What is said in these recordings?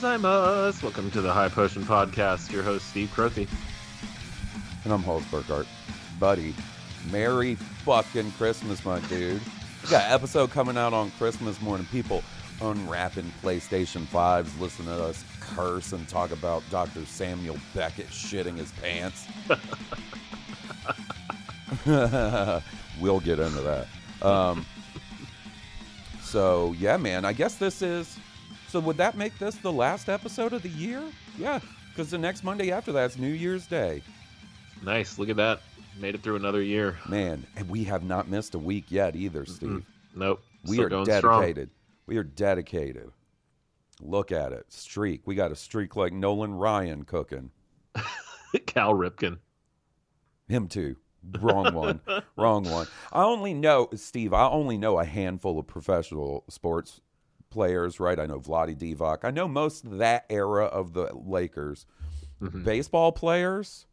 Gozaimasu. Welcome to the High Potion Podcast. Your host, Steve Crothy. And I'm Hawes Burkhart. Buddy, Merry fucking Christmas, my dude. We got episode coming out on Christmas morning. People unwrapping PlayStation 5s, listening to us curse and talk about Dr. Samuel Beckett shitting his pants. we'll get into that. Um, so, yeah, man, I guess this is. So, would that make this the last episode of the year? Yeah, because the next Monday after that's New Year's Day. Nice. Look at that. Made it through another year. Man, and we have not missed a week yet either, Steve. Nope. We Still are dedicated. We are dedicated. Look at it. Streak. We got a streak like Nolan Ryan cooking. Cal Ripken. Him too. Wrong one. Wrong one. I only know, Steve, I only know a handful of professional sports players, right? I know Vlade Divac. I know most of that era of the Lakers. Mm-hmm. Baseball players,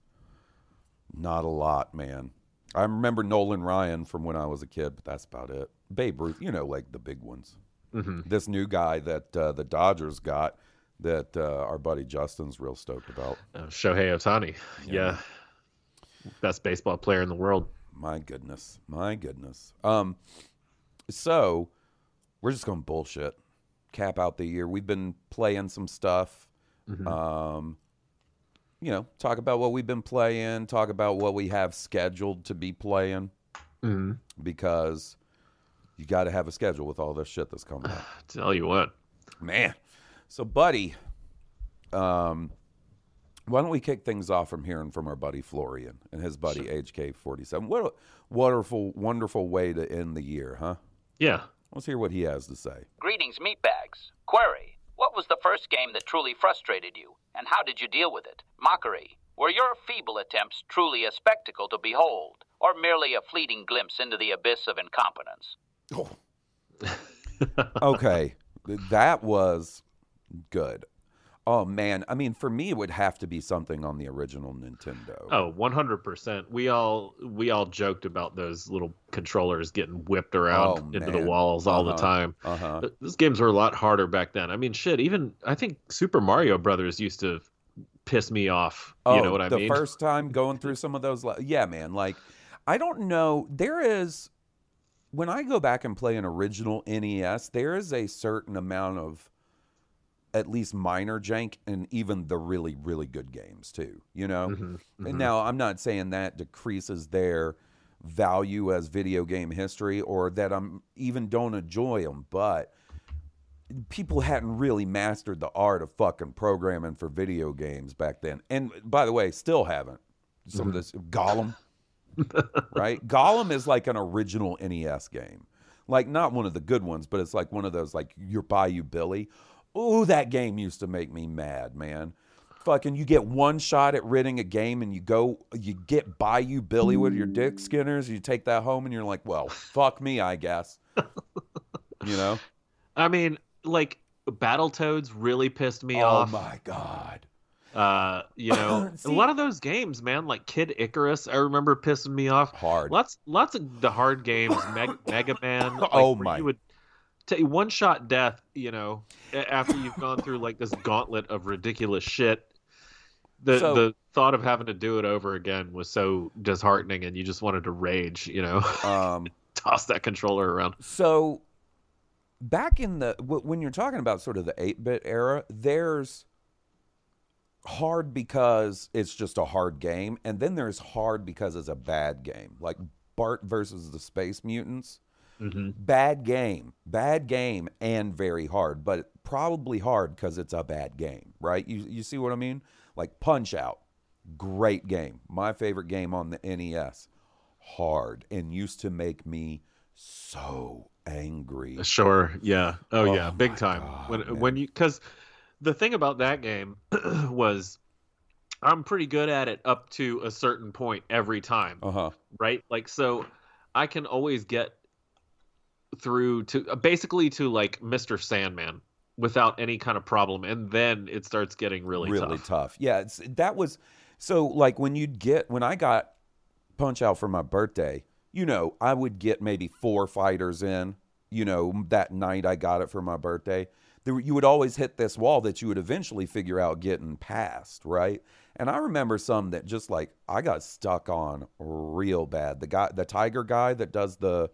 not a lot, man. I remember Nolan Ryan from when I was a kid, but that's about it. Babe Ruth, you know, like the big ones. Mm-hmm. This new guy that uh, the Dodgers got that uh, our buddy Justin's real stoked about. Uh, Shohei Ohtani. Yeah. Best baseball player in the world. My goodness, my goodness. Um, so we're just going to bullshit, cap out the year. We've been playing some stuff. Um, you know, talk about what we've been playing, talk about what we have scheduled to be playing, Mm-hmm. because you got to have a schedule with all this shit that's coming up. Tell you what. Man. So, buddy, um, why don't we kick things off from hearing from our buddy Florian and his buddy HK47? What a wonderful, wonderful way to end the year, huh? Yeah. Let's hear what he has to say. Greetings, meatbags. Query What was the first game that truly frustrated you, and how did you deal with it? Mockery Were your feeble attempts truly a spectacle to behold, or merely a fleeting glimpse into the abyss of incompetence? Oh. Okay, that was good. Oh man, I mean, for me, it would have to be something on the original Nintendo. Oh, 100%. We all we all joked about those little controllers getting whipped around Oh, into the walls all the Uh-huh. time. Uh-huh. Th- Those games were a lot harder back then. I mean, shit, even I think Super Mario Brothers used to piss me off. Oh, you know what I mean? the first time going through some of those, le- yeah, man. Like, I don't know. There is when I go back and play an original NES, there is a certain amount of at least minor jank and even the really really good games too. You know. Mm-hmm, And now I'm not saying that decreases their value as video game history or that I'm even don't enjoy them, but people hadn't really mastered the art of fucking programming for video games back then. And by the way, still haven't. Some of this Gollum, right? Gollum is like an original NES game. Like not one of the good ones, but it's like one of those like your Bayou Billy. Ooh, that game used to make me mad, man. Fucking, you get one shot at ridding a game, and you go, you get Bayou Billy with your dick skinners. You take that home, and you're like, well, fuck me, I guess. you know? I mean, like Battletoads really pissed me oh off. Oh my god. Uh, you know, See- a lot of those games, man, like Kid Icarus, I remember pissing me off. Hard. Lots, lots of the hard games, Meg- Mega Man. Like, Oh my. You would take one shot death, you know, after you've gone through like this gauntlet of ridiculous shit. The So- the thought of having to do it over again was so disheartening, and you just wanted to rage, you know, Um, toss that controller around. So, back in the wh- when you're talking about sort of the 8-bit era, there's hard because it's just a hard game, and then there's hard because it's a bad game, like Bart versus the Space Mutants. Mm-hmm. Bad game, bad game, and very hard, but probably hard because it's a bad game, right? You you see what I mean? Like Punch Out, great game, my favorite game on the NES. Hard and used to make me so angry. Sure. Yeah. Oh, Oh yeah. Big time. God, when man. when you because the thing about that game was I'm pretty good at it up to a certain point every time, Uh huh. right? Like so, I can always get through to basically to like Mr. Sandman without any kind of problem, and then it starts getting really, Really, tough. tough. Yeah, it's, that was so like when you'd get when I got Punch Out for my birthday. You know, I would get maybe four fighters in. You know, that night I got it for my birthday. There, you would always hit this wall that you would eventually figure out getting past, right? And I remember some that just like I got stuck on real bad. The guy, the tiger guy that does the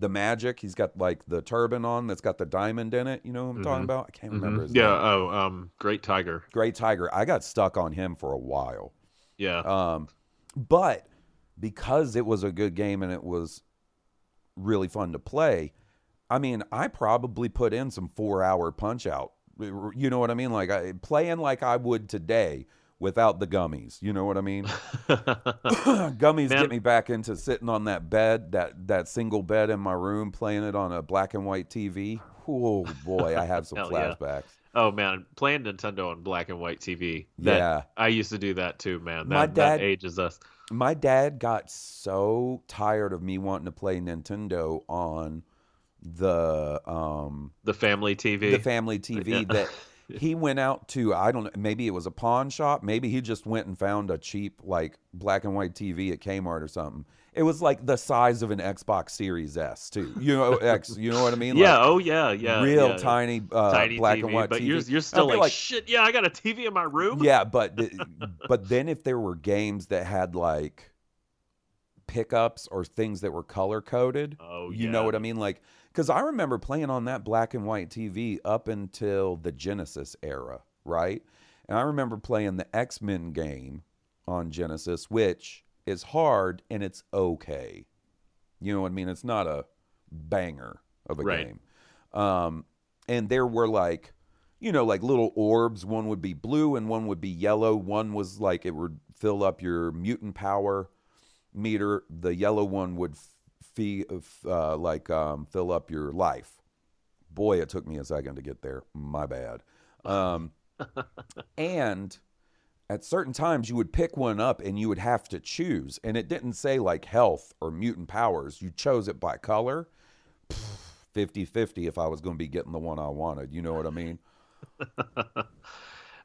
the magic, he's got like the turban on that's got the diamond in it. You know what I'm talking Mhm. about? I can't Mhm. remember his Yeah. name. Oh, um, Great Tiger. Great Tiger. I got stuck on him for a while. Yeah. Um, but because it was a good game and it was really fun to play, I mean, I probably put in some four hour punch out. You know what I mean? Like I, playing like I would today without the gummies. You know what I mean? gummies Man. get me back into sitting on that bed, that that single bed in my room, playing it on a black and white TV. Oh boy, I have some Hell yeah. flashbacks. oh man, playing Nintendo on black and white TV. That, Yeah. I used to do that too, man. That, My that dad- ages us. my dad got so tired of me wanting to play Nintendo on the um The family TV. the family TV Yeah. that he went out to I don't know maybe it was a pawn shop maybe he just went and found a cheap like black and white TV at Kmart or something. It was like the size of an Xbox Series S too. You know X you know what I mean? yeah. Oh yeah. Yeah. real yeah. tiny uh Tiny black TV, and white but TV. you're you're still be like, shit. Yeah, I got a TV in my room. yeah, but but then if there were games that had like pickups or things that were color coded, Oh, you know what I mean? Like, because I remember playing on that black and white TV up until the Genesis era, right? And I remember playing the X Men game on Genesis, which is hard and it's okay. You know what I mean? It's not a banger of a Right. game. Um, and there were like, you know, like little orbs. One would be blue and one would be yellow. One was like it would fill up your mutant power meter. The yellow one would fee, uh, like um, fill up your life. Boy, it took me a second to get there. My bad. Um, and at certain times, you would pick one up and you would have to choose. And it didn't say like health or mutant powers. You chose it by color. 50 50 if I was going to be getting the one I wanted. You know what I mean?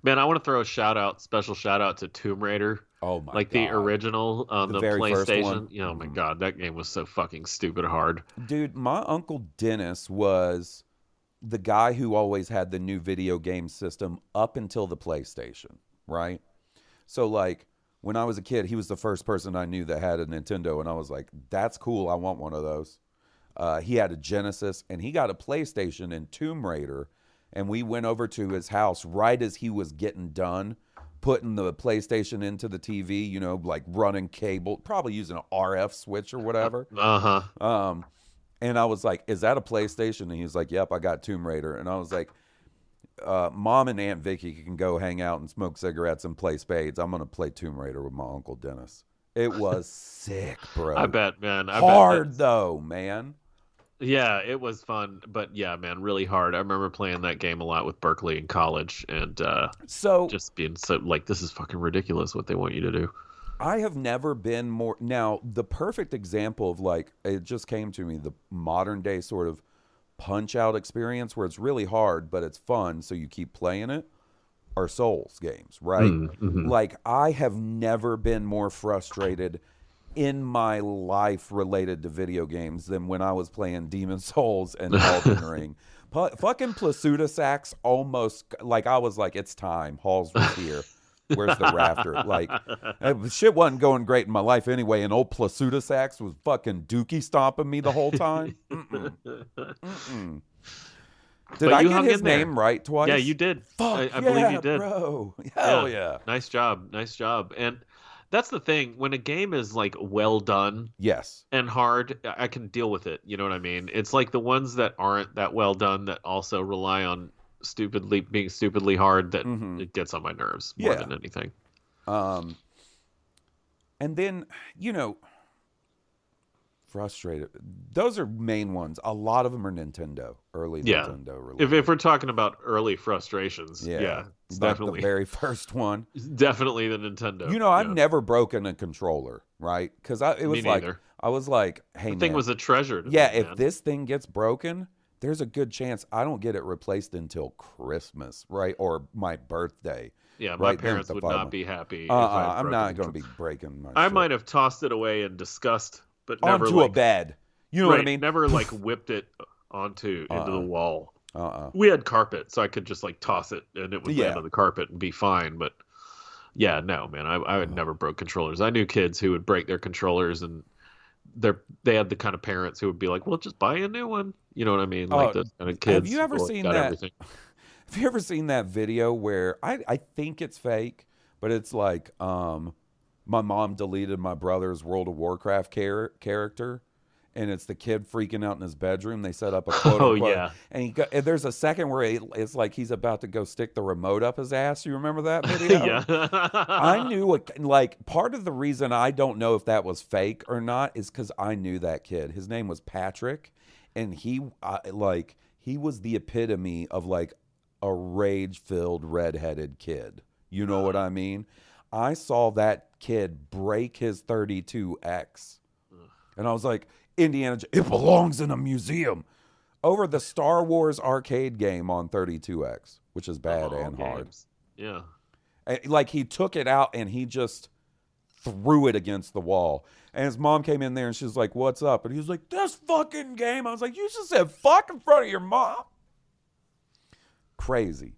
Man, I want to throw a shout out, special shout out to Tomb Raider, Oh my like God. the original on The the, first PlayStation. You know, oh my Mhm. god, that game was so fucking stupid hard. Dude, my uncle Dennis was the guy who always had the new video game system up until the PlayStation, right? So like when I was a kid, he was the first person I knew that had a Nintendo, and I was like, "That's cool. I want one of those." Uh, he had a Genesis, and he got a PlayStation and Tomb Raider, and we went over to his house right as he was getting done putting the PlayStation into the TV. You know, like running cable, probably using an RF switch or whatever. Uh huh. Um, and I was like, "Is that a PlayStation?" And he was like, "Yep, I got Tomb Raider." And I was like, uh, "Mom and Aunt Vicky can go hang out and smoke cigarettes and play spades. I'm gonna play Tomb Raider with my uncle Dennis." It was sick, bro. I bet, man. I Hard bet though, man. Yeah, it was fun, but yeah, man, really hard. I remember playing that game a lot with Berkeley in college, and uh, So just being so like, this is fucking ridiculous what they want you to do. I have never been more. Now, the perfect example of like, it just came to me the modern day sort of punch out experience where it's really hard, but it's fun, so you keep playing it, are Souls games, right? Mm-hmm. Like, I have never been more frustrated in my life related to video games than when I was playing Demon Souls and Elden Ring. Pu- fucking Placidusax almost, like, I was like, it's time. Hawes was here. Where's the rafter? Like, uh, shit wasn't going great in my life anyway, and old Placidusax was fucking dookie stomping me the whole time. Mm-mm. Mm-mm. Did But I you get his name right twice? Yeah, you did. Fuck I, I yeah, believe you did. bro. Hell yeah. Nice job. Nice job. And that's the thing. When a game is like well done Yes. and hard, I can deal with it. You know what I mean? It's like the ones that aren't that well done that also rely on stupidly being stupidly hard that Mhm. it gets on my nerves more Yeah. than anything. Um, and then you know, frustrated. Those are main ones. A lot of them are Nintendo, early Yeah. Nintendo If, if we're talking about early frustrations, yeah, yeah, it's like definitely the very first one. definitely the Nintendo. You know, I've yeah. never broken a controller, right? Because I it was like. I was like, hey, The thing man, was a treasure. Yeah, me, if man. this thing gets broken, there's a good chance I don't get it replaced until Christmas, right, or my birthday. yeah, my right, parents would not month- be happy. Uh, had I'm not going to be breaking my. I shit. might have tossed it away in disgust, but never onto like, a bed. You know what I mean? Never like whipped it onto into the Uh-uh. wall. Uh-uh. We had carpet, so I could just like toss it and it would Yeah. land on the carpet and be fine. But yeah, no, man, I I would Uh-huh. never broke controllers. I knew kids who would break their controllers and they're they had the kind of parents who would be like, "Well, just buy a new one." You know what I mean? Like Oh, those kind of kids. you ever seen that- Everything. Have you ever seen that video where I, I think it's fake, but it's like um, my mom deleted my brother's World of Warcraft char- character, and it's the kid freaking out in his bedroom. They set up a quote Oh, unquote, yeah. and, he go, and there's a second where it, it's like he's about to go stick the remote up his ass. You remember that video? yeah. I knew it, like part of the reason I don't know if that was fake or not is because I knew that kid. His name was Patrick, and he uh, like he was the epitome of like a rage-filled redheaded kid. You know what I mean? I saw that kid break his 32x, and I was like, Indiana, J- it belongs in a museum. Over the Star Wars arcade game on 32x, which is bad All and hard. games. Yeah. Like he took it out and he just threw it against the wall. And his mom came in there and she was like, "What's up?" And he was like, "This fucking game." I was like, "You just said fuck in front of your mom." Crazy.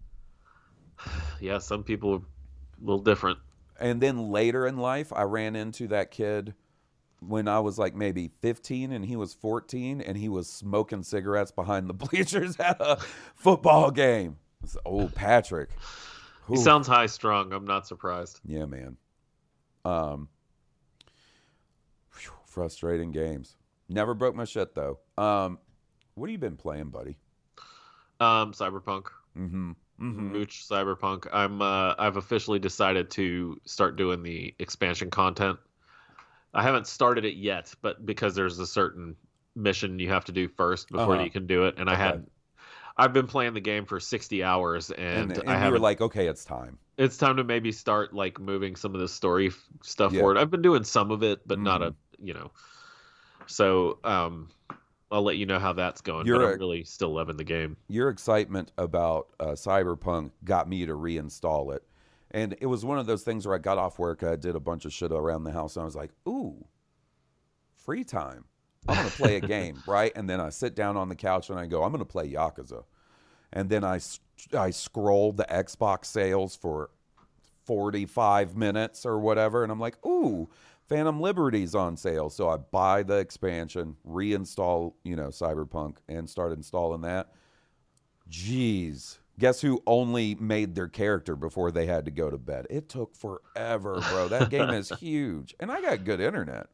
Yeah, some people are a little different. And then later in life, I ran into that kid when I was like maybe 15 and he was 14 and he was smoking cigarettes behind the bleachers at a football game. I was, oh, Patrick. He sounds high strung. I'm not surprised. Yeah, man. Um, phew, frustrating games. Never broke my shit though. Um, what have you been playing, buddy? Um, Cyberpunk. Mm-hmm. Mm-hmm. Mooch Cyberpunk. I'm uh I've officially decided to start doing the expansion content. I haven't started it yet, but because there's a certain mission you have to do first before Uh-huh. you can do it, and I had I've been playing the game for 60 hours, and, And, and I you were haven't. like, okay, it's time. it's time to maybe start like moving some of the story f- stuff Yeah. forward. I've been doing some of it, but not a Mm-hmm. you know. So um, I'll let you know how that's going. You're but I'm really still loving the game. Your excitement about uh, Cyberpunk got me to reinstall it. And it was one of those things where I got off work, I did a bunch of shit around the house, and I was like, ooh, free time. I'm going to play a game, right? And then I sit down on the couch and I go, I'm going to play Yakuza. And then I, I scroll the Xbox sales for 45 minutes or whatever. And I'm like, ooh, Phantom Liberty's on sale. So I buy the expansion, reinstall, you know, Cyberpunk, and start installing that. Jeez. Guess who only made their character before they had to go to bed? It took forever, bro. That game is huge. And I got good internet.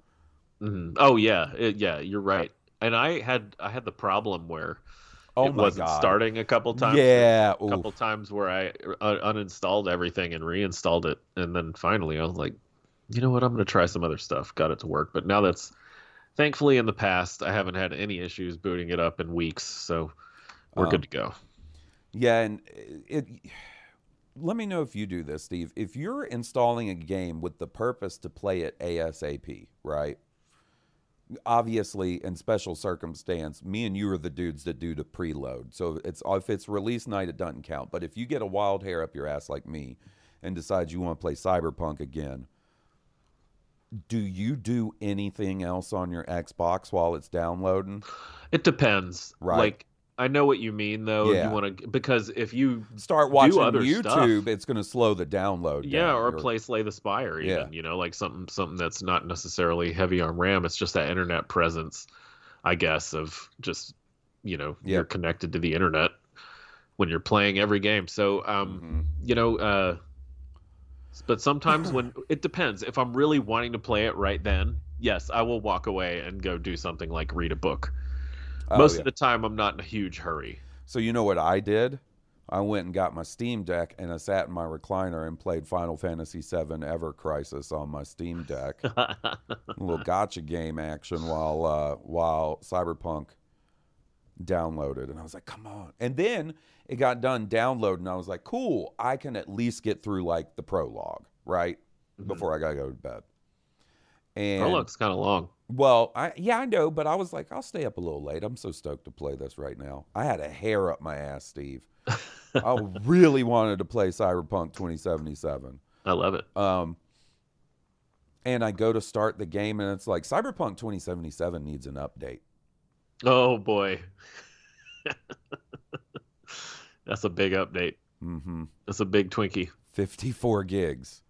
Mhm. Oh yeah, it, yeah, you're right. And I had I had the problem where Oh it wasn't God. starting a couple times. Yeah. a couple times where I uh, uninstalled everything and reinstalled it, and then finally I was like, you know what, I'm gonna try some other stuff. Got it to work, but now that's Thankfully, in the past, I haven't had any issues booting it up in weeks, so we're Um, good to go. Yeah, and uh, it. Let me know if you do this, Steve. If you're installing a game with the purpose to play it ASAP, right? Obviously, in special circumstance, me and you are the dudes that do the preload. So it's if it's release night, it doesn't count. But if you get a wild hair up your ass like me and decide you want to play Cyberpunk again, do you do anything else on your Xbox while it's downloading? It depends. Right. Like I know what you mean though. Yeah. You want to because if you Start watching other YouTube, stuff. it's going to slow the download. yeah, down. or You're- play Slay the Spire, even Yeah. you know, like something something that's not necessarily heavy on RAM. It's just that internet presence, I guess, of just you know Yeah. you're connected to the internet when you're playing every game. So um, Mhm. you know, uh, but sometimes when it depends. If I'm really wanting to play it right then, yes, I will walk away and go do something like read a book. Oh, Most yeah. of the time, I'm not in a huge hurry. So you know what I did? I went and got my Steam Deck and I sat in my recliner and played Final Fantasy VII Ever Crisis on my Steam Deck. a little gotcha game action while uh, while Cyberpunk downloaded, and I was like, "Come on!" And then it got done downloading. I was like, "Cool! I can at least get through like the prologue, right, before I gotta go to bed." And Prologue's kind of long. Well, I yeah, I know, but I was like, I'll stay up a little late. I'm so stoked to play this right now. I had a hair up my ass, Steve. I really wanted to play Cyberpunk 2077. I love it. Um, and I go to start the game, and it's like Cyberpunk 2077 needs an update. Oh boy. That's a big update. hmm That's a big Twinkie. 54 gigs.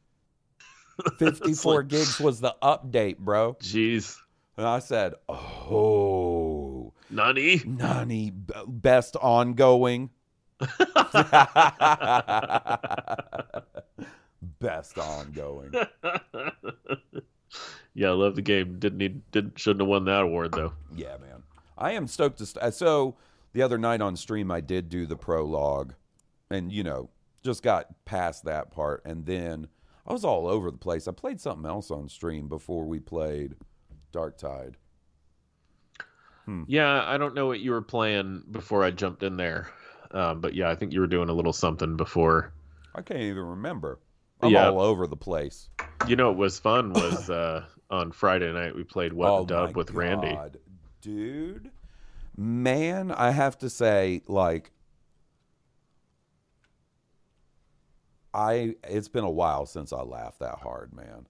54 like- gigs was the update, bro. Jeez. And I said, oh, Nani? Nani, best ongoing. best ongoing. yeah, I love the game. Didn't need didn't shouldn't have won that award though. Yeah, man. I am stoked to. St- so the other night on stream, I did do the prologue, and you know, just got past that part, and then I was all over the place. I played something else on stream before we played Dark Tide. Yeah, I don't know what you were playing before I jumped in there. Um, but yeah, I think you were doing a little something before. I can't even remember. I'm Yeah. all over the place. You know what was fun was uh, on Friday night we played What oh Dub my with Randy. Dude. Man, I have to say, like, I it's been a while since I laughed that hard, man.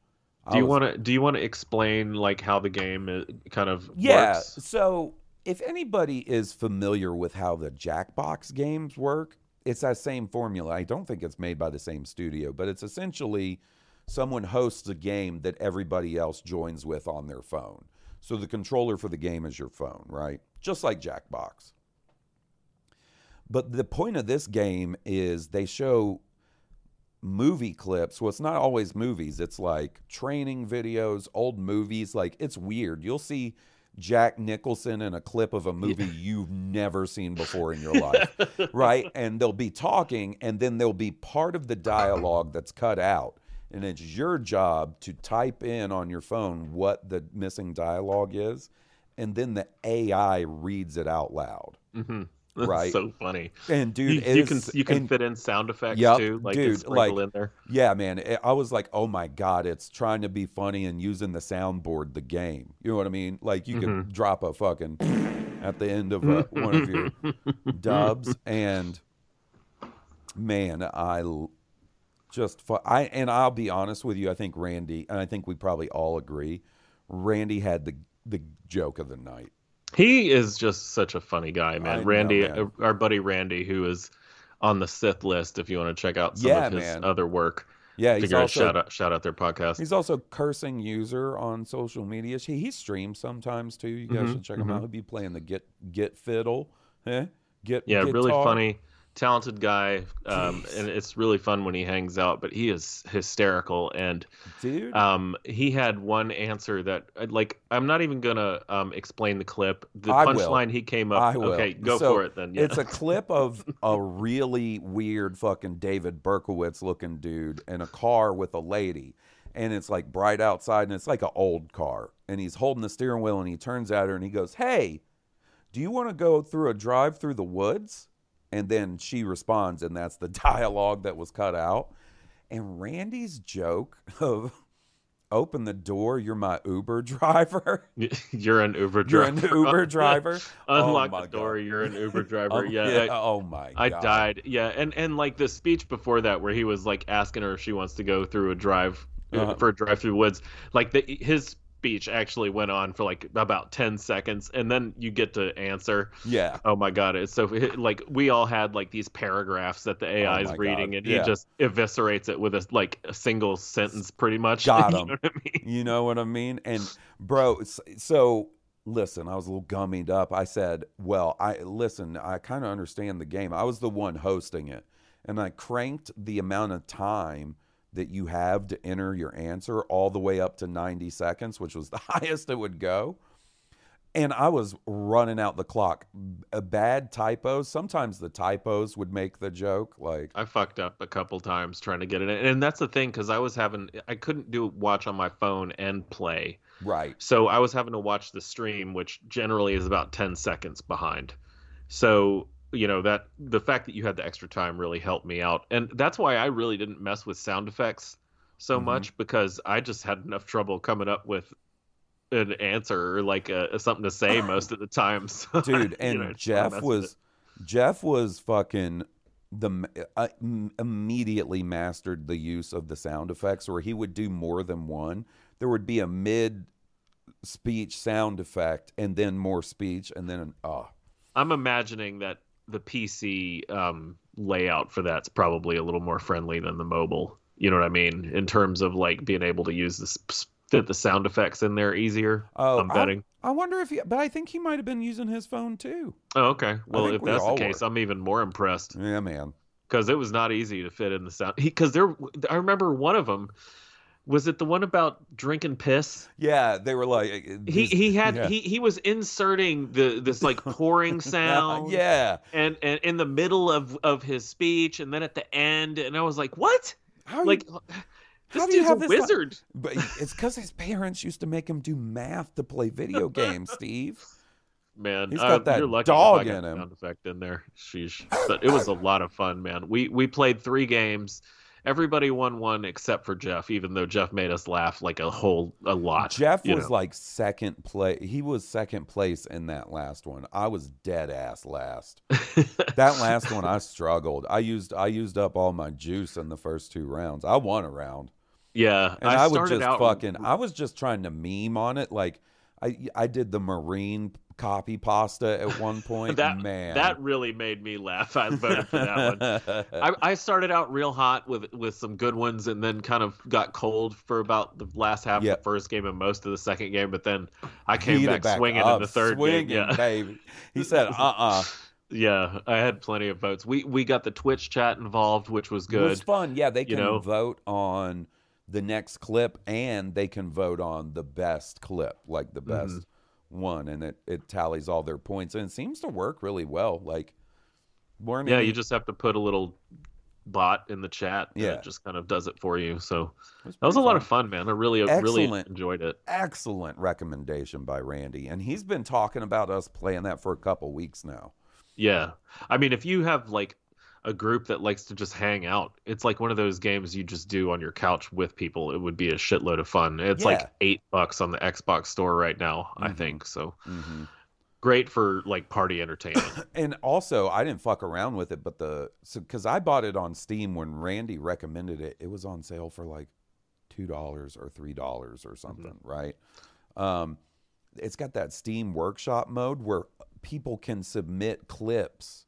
Do you want to do you want to explain like how the game is, kind of Yeah. works? So if anybody is familiar with how the Jackbox games work, it's that same formula. I don't think it's made by the same studio, but it's essentially someone hosts a game that everybody else joins with on their phone. So the controller for the game is your phone, right? Just like Jackbox. But the point of this game is they show movie clips. Well, it's not always movies. It's like training videos, old movies. Like it's weird. You'll see Jack Nicholson in a clip of a movie you've never seen before in your life, right? And they'll be talking, and then there'll be part of the dialogue that's cut out. And it's your job to type in on your phone what the missing dialogue is, and then the AI reads it out loud. Mm-hmm. hmm Right. so funny. And dude, you, you is- can you can and- fit in sound effects Yup, too, like dude, it's like- in there. Yeah, man. It- I was like, oh my God, it's trying to be funny and using the soundboard the game. You know what I mean? Like you could drop a fucking at the end of uh one of your dubs. And man, I just, fu- I, and I'll be honest with you, I think Randy, and I think we probably all agree, Randy had the, the joke of the night. He is just such a funny guy, man. I know, Randy, man. uh, our buddy Randy, who is on the Sith list. If you want to check out some Yeah, of his man. other work, Yeah, he's also, shout out shout out their podcast. He's also cursing user on social media. He, he streams sometimes too. You guys Mhm, should check him out. He'll be playing the Get Get Fiddle. Eh? Get Yeah, really funny, talented guy, um, and it's really fun when he hangs out. But he is hysterical, and dude. um, he had one answer that, uh, like, I'm not even gonna um, explain the clip. The punchline he came up. I will. Okay, go So, for it then. Yeah. It's a clip of a really weird fucking David Berkowitz looking dude in a car with a lady. and it's like bright outside, and it's like an old car, and he's holding the steering wheel, and he turns at her, and he goes, "Hey, do you want to go through a drive through the woods?" And then she responds, and that's the dialogue that was cut out. And Randy's joke of open the door, you're my Uber driver. You're an Uber driver. You're an Uber driver. Unlock Oh the door. God. You're an Uber driver. Oh, yeah. I- oh my God. I god. died. Yeah, and and like the speech before that, where he was like asking her if she wants to go through a drive Uh-huh. for a drive through woods. Like the, his speech actually went on for like about ten seconds, and then you get to answer. Yeah. Oh my god! It's so like we all had like these paragraphs that the AI oh is Oh my reading, God, and yeah. he just eviscerates it with a like a single sentence, pretty much. Got him. You know what I mean? You know what I mean? And bro, so listen, I was a little gummied up. I said, "Well, I listen, I kind of understand the game. I was the one hosting it, and I cranked the amount of time that you have to enter your answer all the way up to 90 seconds, which was the highest it would go." And I was running out the clock. A bad typos. Sometimes the typos would make the joke. Like, I fucked up a couple times trying to get it in, and that's the thing because I was having I couldn't do watch on my phone and play. right. So I was having to watch the stream, which generally is about 10 seconds behind. So, you know, that the fact that you had the extra time really helped me out. And that's why I really didn't mess with sound effects so Mhm. much because I just had enough trouble coming up with an answer or like a, something to say most of the time. So, dude and know, I jeff was jeff was fucking the m- uh, immediately mastered the use of the sound effects where he would do more than one there would be a mid speech sound effect and then more speech and then an oh I'm imagining that the PC um, layout for that's probably a little more friendly than the mobile. You know what I mean? In terms of like being able to use this fit the sound effects in there easier. oh I'm betting. I, wonder if he but i think he might have been using his phone too Oh, okay. Well, if we that's the case, were. I'm even more impressed yeah man because it was not easy to fit in the sound. Because there, I remember one of them. Was it the one about drinking piss? yeah they were like uh, He he had yeah. he he was inserting the this like pouring sound. yeah And and in the middle of of his speech, and then at the end, and I was like, what? How like you, this how do you dude's have a wizard. But it's because his parents used to make him do math to play video games, Steve. Man, He's uh, got that you're lucky dog in him. Sound effect in there. Sheesh. But it was a lot of fun, man. We we played three games. Everybody won one except for Jeff, even though Jeff made us laugh like a whole a lot. Jeff was know. like second place. He was second place in that last one. I was dead ass last. that last one, I struggled. I used I used up all my juice in the first two rounds. I won a round, yeah, and I, would started just out, fucking. I was just trying to meme on it. Like I I did the marine copy pasta at one point. that Man, that really made me laugh. I voted for that one. I, I started out real hot with with some good ones, and then kind of got cold for about the last half Yeah. of the first game and most of the second game. But then I came Heated back, swinging up, in the third swinging, game. Yeah, baby. He said, "Uh, uh yeah, I had plenty of votes. We we got the Twitch chat involved, which was good. It was fun. Yeah, they you can know? vote on the next clip and they can vote on the best clip, like the Mm-hmm. One, and it, it tallies all their points. And it seems to work really well. Like, weren't Yeah, you just have to put a little bot in the chat. Yeah. it just kind of does it for you. So was that was a lot of fun, man. I really really enjoyed it. excellent recommendation by Randy. And he's been talking about us playing that for a couple weeks now. Yeah. I mean, if you have like a group that likes to just hang out, it's like one of those games you just do on your couch with people. It would be a shitload of fun. It's Yeah. like eight bucks on the Xbox store right now, I Mhm. think. So hmm great for like party entertainment. And also, I didn't fuck around with it, but the because I bought it on Steam when Randy recommended it, it was on sale for like two dollars or three dollars or something, right? Um, it's got that Steam Workshop mode where people can submit clips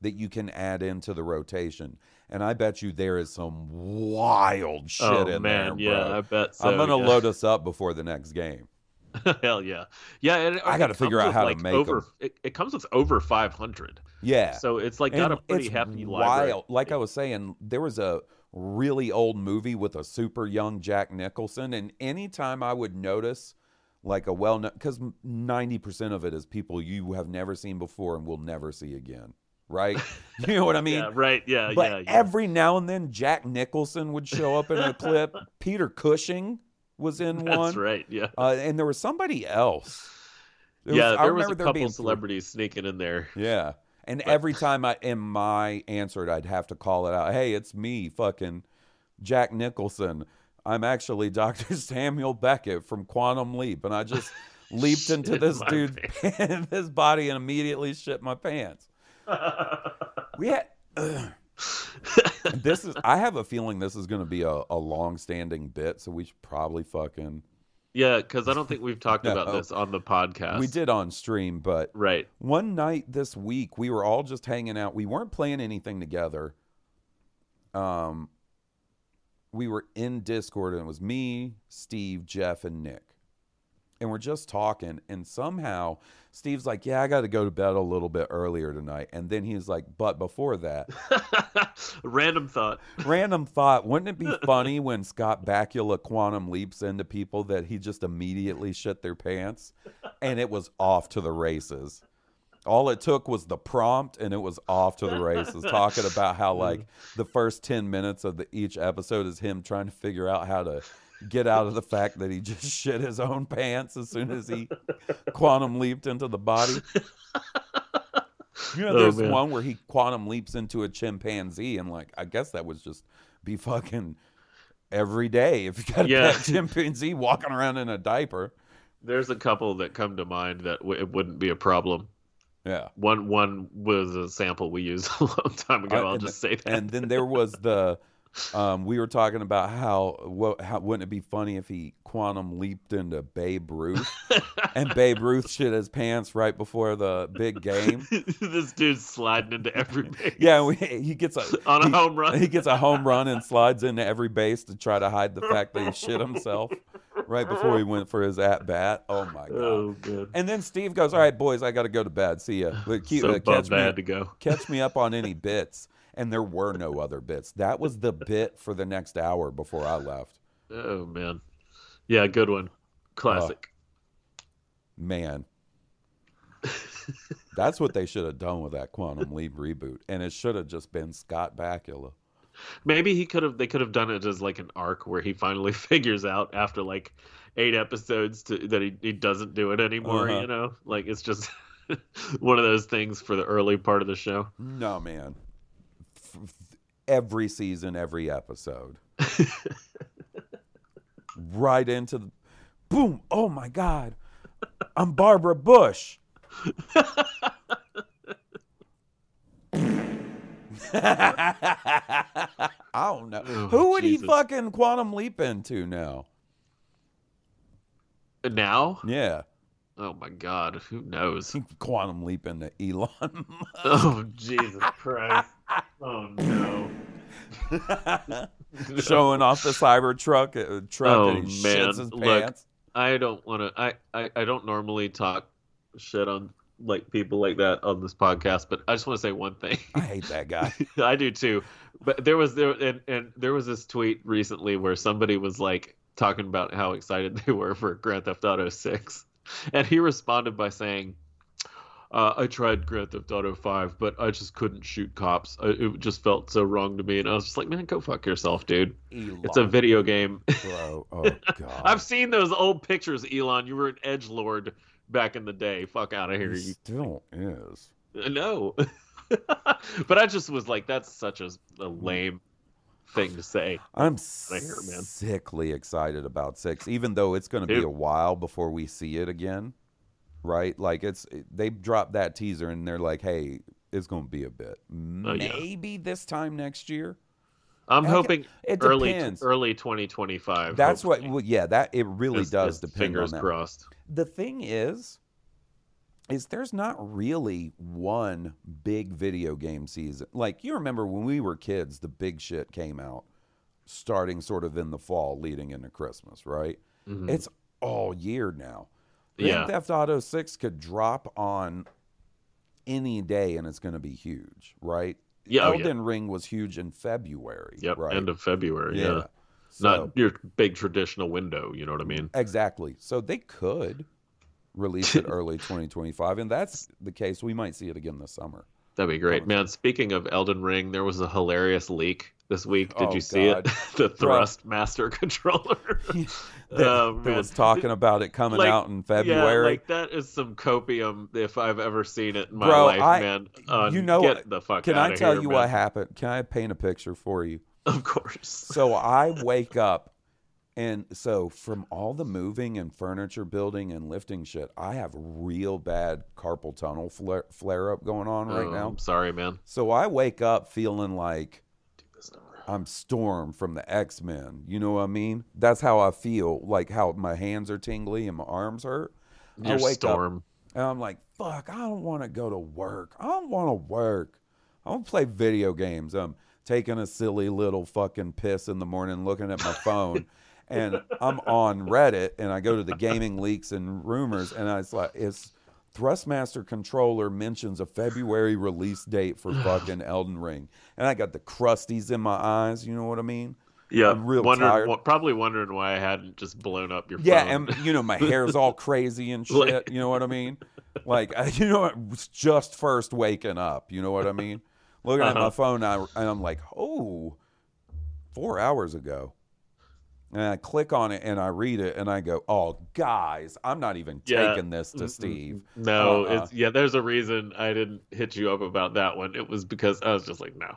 that you can add into the rotation, and I bet you there is some wild shit in there. oh in man, there, yeah, bro. I bet so. I'm gonna yeah. load us up before the next game. Hell yeah, yeah. And it, I gotta figure out how to like, make over. It, it comes with over 500, Yeah, so it's like got a pretty hefty library. wild. Like I was saying, there was a really old movie with a super young Jack Nicholson, and anytime I would notice like a well known, because ninety percent of it is people you have never seen before and will never see again. Right? You know what I mean? yeah, right. Yeah, but yeah, yeah. every now and then, Jack Nicholson would show up in a clip. Peter Cushing was in That's one, That's right. Yeah. uh, and there was somebody else. There yeah, I there was remember a there couple three- celebrities sneaking in there. Yeah. And every time I in my answered, I'd have to call it out. Hey, it's me, fucking Jack Nicholson. I'm actually Dr. Samuel Beckett from Quantum Leap. And I just leaped into Shit this dude's this body and immediately shit my pants. We had this is I have a feeling this is gonna be a, a long standing bit, so we should probably fucking yeah, because I don't think we've talked about this on the podcast. we did on stream, but Right. One night this week, we were all just hanging out. We weren't playing anything together. Um, we were in Discord, and it was me, Steve, Jeff, and Nick. And we're just talking, and somehow Steve's like, "Yeah, I got to go to bed a little bit earlier tonight." And then he's like, "But before that, Random thought. random thought: Wouldn't it be funny when Scott Bakula quantum leaps into people that he just immediately shit their pants, and it was off to the races." All it took was the prompt, and it was off to the races. Talking about how like the first ten minutes of the, each episode is him trying to figure out how to get out of the fact that he just shit his own pants as soon as he quantum leaped into the body. You know, Oh, there's man. one where he quantum leaps into a chimpanzee, and like, I guess that was just be fucking every day if you got a Yeah. pet chimpanzee walking around in a diaper. There's a couple that come to mind that w- it wouldn't be a problem. Yeah. One one was a sample we used a long time ago. Uh, I'll and just say that. And then there was the, um, we were talking about how, what, how wouldn't it be funny if he quantum leaped into Babe Ruth, and Babe Ruth shit his pants right before the big game. this dude's sliding into every base. Yeah, we, he gets a On a he- home run. He gets a home run and slides into every base to try to hide the fact that he shit himself right before he went for his at bat. Oh my god! Oh. And then Steve goes, "All right, boys, I got to go to bed. See ya. But keep, so uh, catch me, to go. catch me up on any bits." And there were no other bits. That was the bit for the next hour before I left. Oh man. Yeah, good one. Classic. Man, that's what they should have done with that Quantum Leap reboot, and it should have just been Scott Bakula. Maybe he could have. They could have done it as like an arc where he finally figures out after like eight episodes to, that he, he doesn't do it anymore. Uh-huh. You know, like it's just one of those things for the early part of the show. No, man. Every season, every episode. right into the boom. Oh my God. I'm Barbara Bush. I don't know. Oh, Who would Jesus. he fucking quantum leap into now? Uh, now, Yeah. oh my God, who knows? Quantum leap into Elon oh, Musk. Oh Jesus Christ! Oh no! showing off the cyber truck uh, truck Oh, and he man. shits his Look, pants. I don't want to. I, I I don't normally talk shit on like people like that on this podcast, but I just want to say one thing. I hate that guy. I do too. But there was there and, and there was this tweet recently where somebody was like talking about how excited they were for Grand Theft Auto 6. And he responded by saying, uh, I tried Grand Theft Auto 5, but I just couldn't shoot cops. I, it just felt so wrong to me. And I was just like, man, go fuck yourself, dude. Elon. It's a video game. bro. Oh god. I've seen those old pictures, Elon. You were an edge lord back in the day. Fuck out of here. He You still is. no. but I just was like, that's such a, a lame thing to say. I'm man. sickly excited about six, even though it's going to be a while before we see it again. Right? Like it's they dropped that teaser and they're like, "Hey, it's going to be a bit. Oh, yeah. Maybe this time next year." I'm Heck, hoping it early depends. early 2025. That's what. Well, yeah, that it really Just- does just depend on that. crossed. the thing is is there's not really one big video game season like you remember when we were kids the big shit came out starting sort of in the fall leading into christmas right Mhm. it's all year now grand Yeah. theft auto 6 could drop on any day and it's going to be huge right Yeah, oh, yeah. elden ring was huge in february Yep. right End of February. Yeah. So- Not your big traditional window. You know what I mean? Exactly. So they could release it early 2025, and that's the case. We might see it again this summer. That'd be great, man. Speaking of Elden Ring, there was a hilarious leak this week. Did Oh, you see God. it? the Thrust Master controller. That, Oh, that was talking about it coming Like, out in February. Yeah, like that is some copium if I've ever seen it in my Bro, life, I- man. Uh, you know get what- the fuck Can I tell here, you man. what happened? Can I paint a picture for you? Of course. So I wake up, and so from all the moving and furniture building and lifting shit, I have real bad carpal tunnel flare, flare up going on right Oh, now. I'm sorry, man. So I wake up feeling like I'm Storm from the X Men. You know what I mean? That's how I feel. Like how my hands are tingly and my arms hurt. I You're wake Storm. up and I'm like, fuck, I don't want to go to work. I don't want to work. I want to play video games. I'm taking a silly little fucking piss in the morning, looking at my phone, and I'm on Reddit, and I go to the gaming leaks and rumors, and I was like, it's Thrustmaster controller mentions a February release date for fucking Elden Ring, and I got the crusties in my eyes. You know what I mean? Yeah, I'm real wondering, tired. probably wondering why I hadn't just blown up your phone. Yeah, phone. and you know my hair's all crazy and shit. Like- you know what I mean? Like I- you know, I was just first waking up. You know what I mean? Looking at my Uh-huh. phone, I, and I'm like, oh, four hours ago. And I click on it and I read it and I go, oh, guys, I'm not even Yeah. taking this to Steve. No, Uh-uh. it's yeah. There's a reason I didn't hit you up about that one. It was because I was just like, no.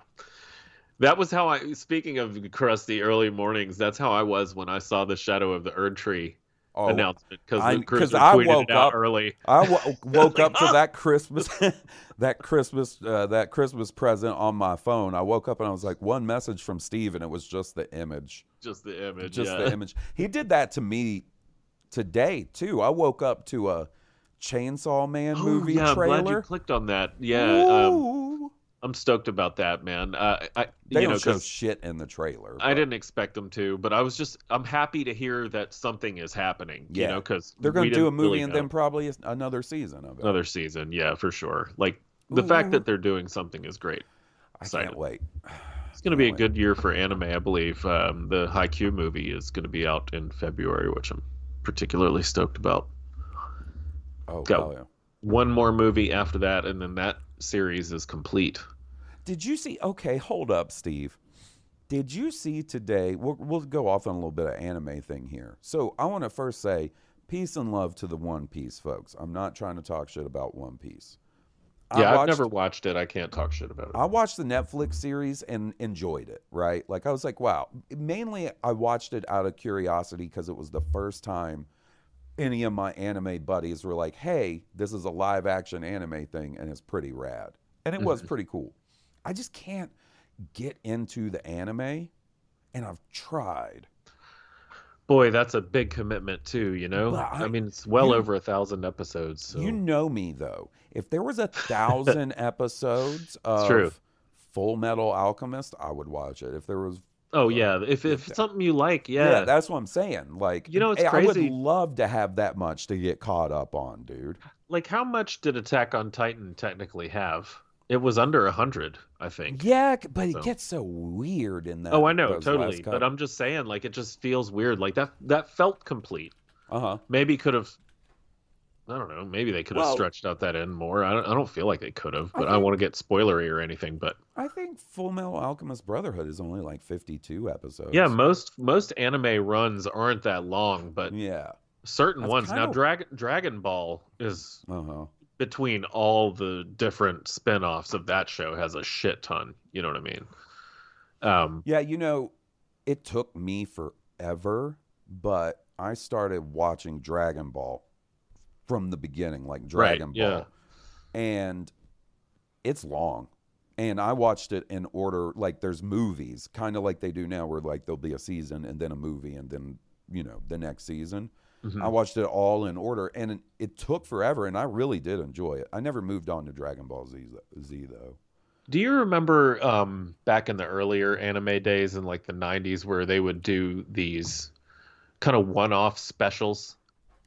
That was how I. Speaking of crusty early mornings, that's how I was when I saw the Shadow of the Erdtree Oh, announcement because I- the 'cause I tweeted woke it out up- early. I wo- woke like, up to "Oh." that Christmas, that Christmas, uh, that Christmas present on my phone. I woke up and I was like, one message from Steve, and it was just the image. Just the image. just yeah. the image. He did that to me today too. I woke up to a Chainsaw Man Oh, movie yeah, I'm glad you trailer. clicked on that. Yeah. I'm stoked about that, man. Uh, I, they you don't know, show 'cause shit in the trailer. I didn't expect them to, but I was just I'm happy to hear that something is happening. You Yeah. know, because They're going to do a movie and then probably another season of it. another season. Yeah, for sure. Like the fact that they're doing something is great. I can't wait. It's going to be a wait. good year for anime, I believe. Um, the Haikyuu movie is going to be out in February, which I'm particularly stoked about. Oh, Go. hell yeah. One more movie after that, and then that series is complete. Did you see? Okay, hold up, Steve. Did you see today? We'll, we'll go off on a little bit of anime thing here. So I want to first say peace and love to the One Piece folks. I'm not trying to talk shit about One Piece. I Yeah, I've never watched it. I can't talk shit about it. I watched the Netflix series and enjoyed it, right? Like I was like, wow. Mainly I watched it out of curiosity because it was the first time any of my anime buddies were like, "Hey, this is a live action anime thing and it's pretty rad." And it was mm-hmm. pretty cool. I just can't get into the anime and I've tried. Boy, that's a big commitment too. You know, I, I- mean, it's well you- over a thousand episodes. So. You know me though. If there was a thousand episodes of. Full Metal Alchemist, I would watch it. If there was oh yeah, if if it's something you like, yeah, that's what I'm saying. Like, You know, it's hey, I crazy. would love to have that much to get caught up on, dude. like how much did Attack on Titan technically have? It was under a hundred, I think. Yeah, but So- it gets so weird in that. oh, I know, totally. But I'm just saying, like, it just feels weird. Like that that felt complete. uh-huh. Maybe could have. I don't know. Maybe they could have Well- stretched out that end more. I don't. I don't feel like they could have. I But I, think- want to get spoilery or anything. But I think Full Metal Alchemist Brotherhood is only like 52 episodes. yeah, most most anime runs aren't that long. But yeah. certain That's ones now, kinda- Dragon Dragon Ball is Uh huh. between all the different spin-offs of that show has a shit ton. You know what I mean? Um, Yeah, you know, it took me forever, but I started watching Dragon Ball from the beginning, like Dragon yeah. Ball. And it's long. And I watched it in order, like there's movies, kind of like they do now, where like there'll be a season and then a movie and then, you know, the next season. mhm. I watched it all in order and it, it took forever and I really did enjoy it. I never moved on to Dragon Ball Z, Z though. Do you remember um, back in the earlier anime days in like the 90s where they would do these kind of one-off specials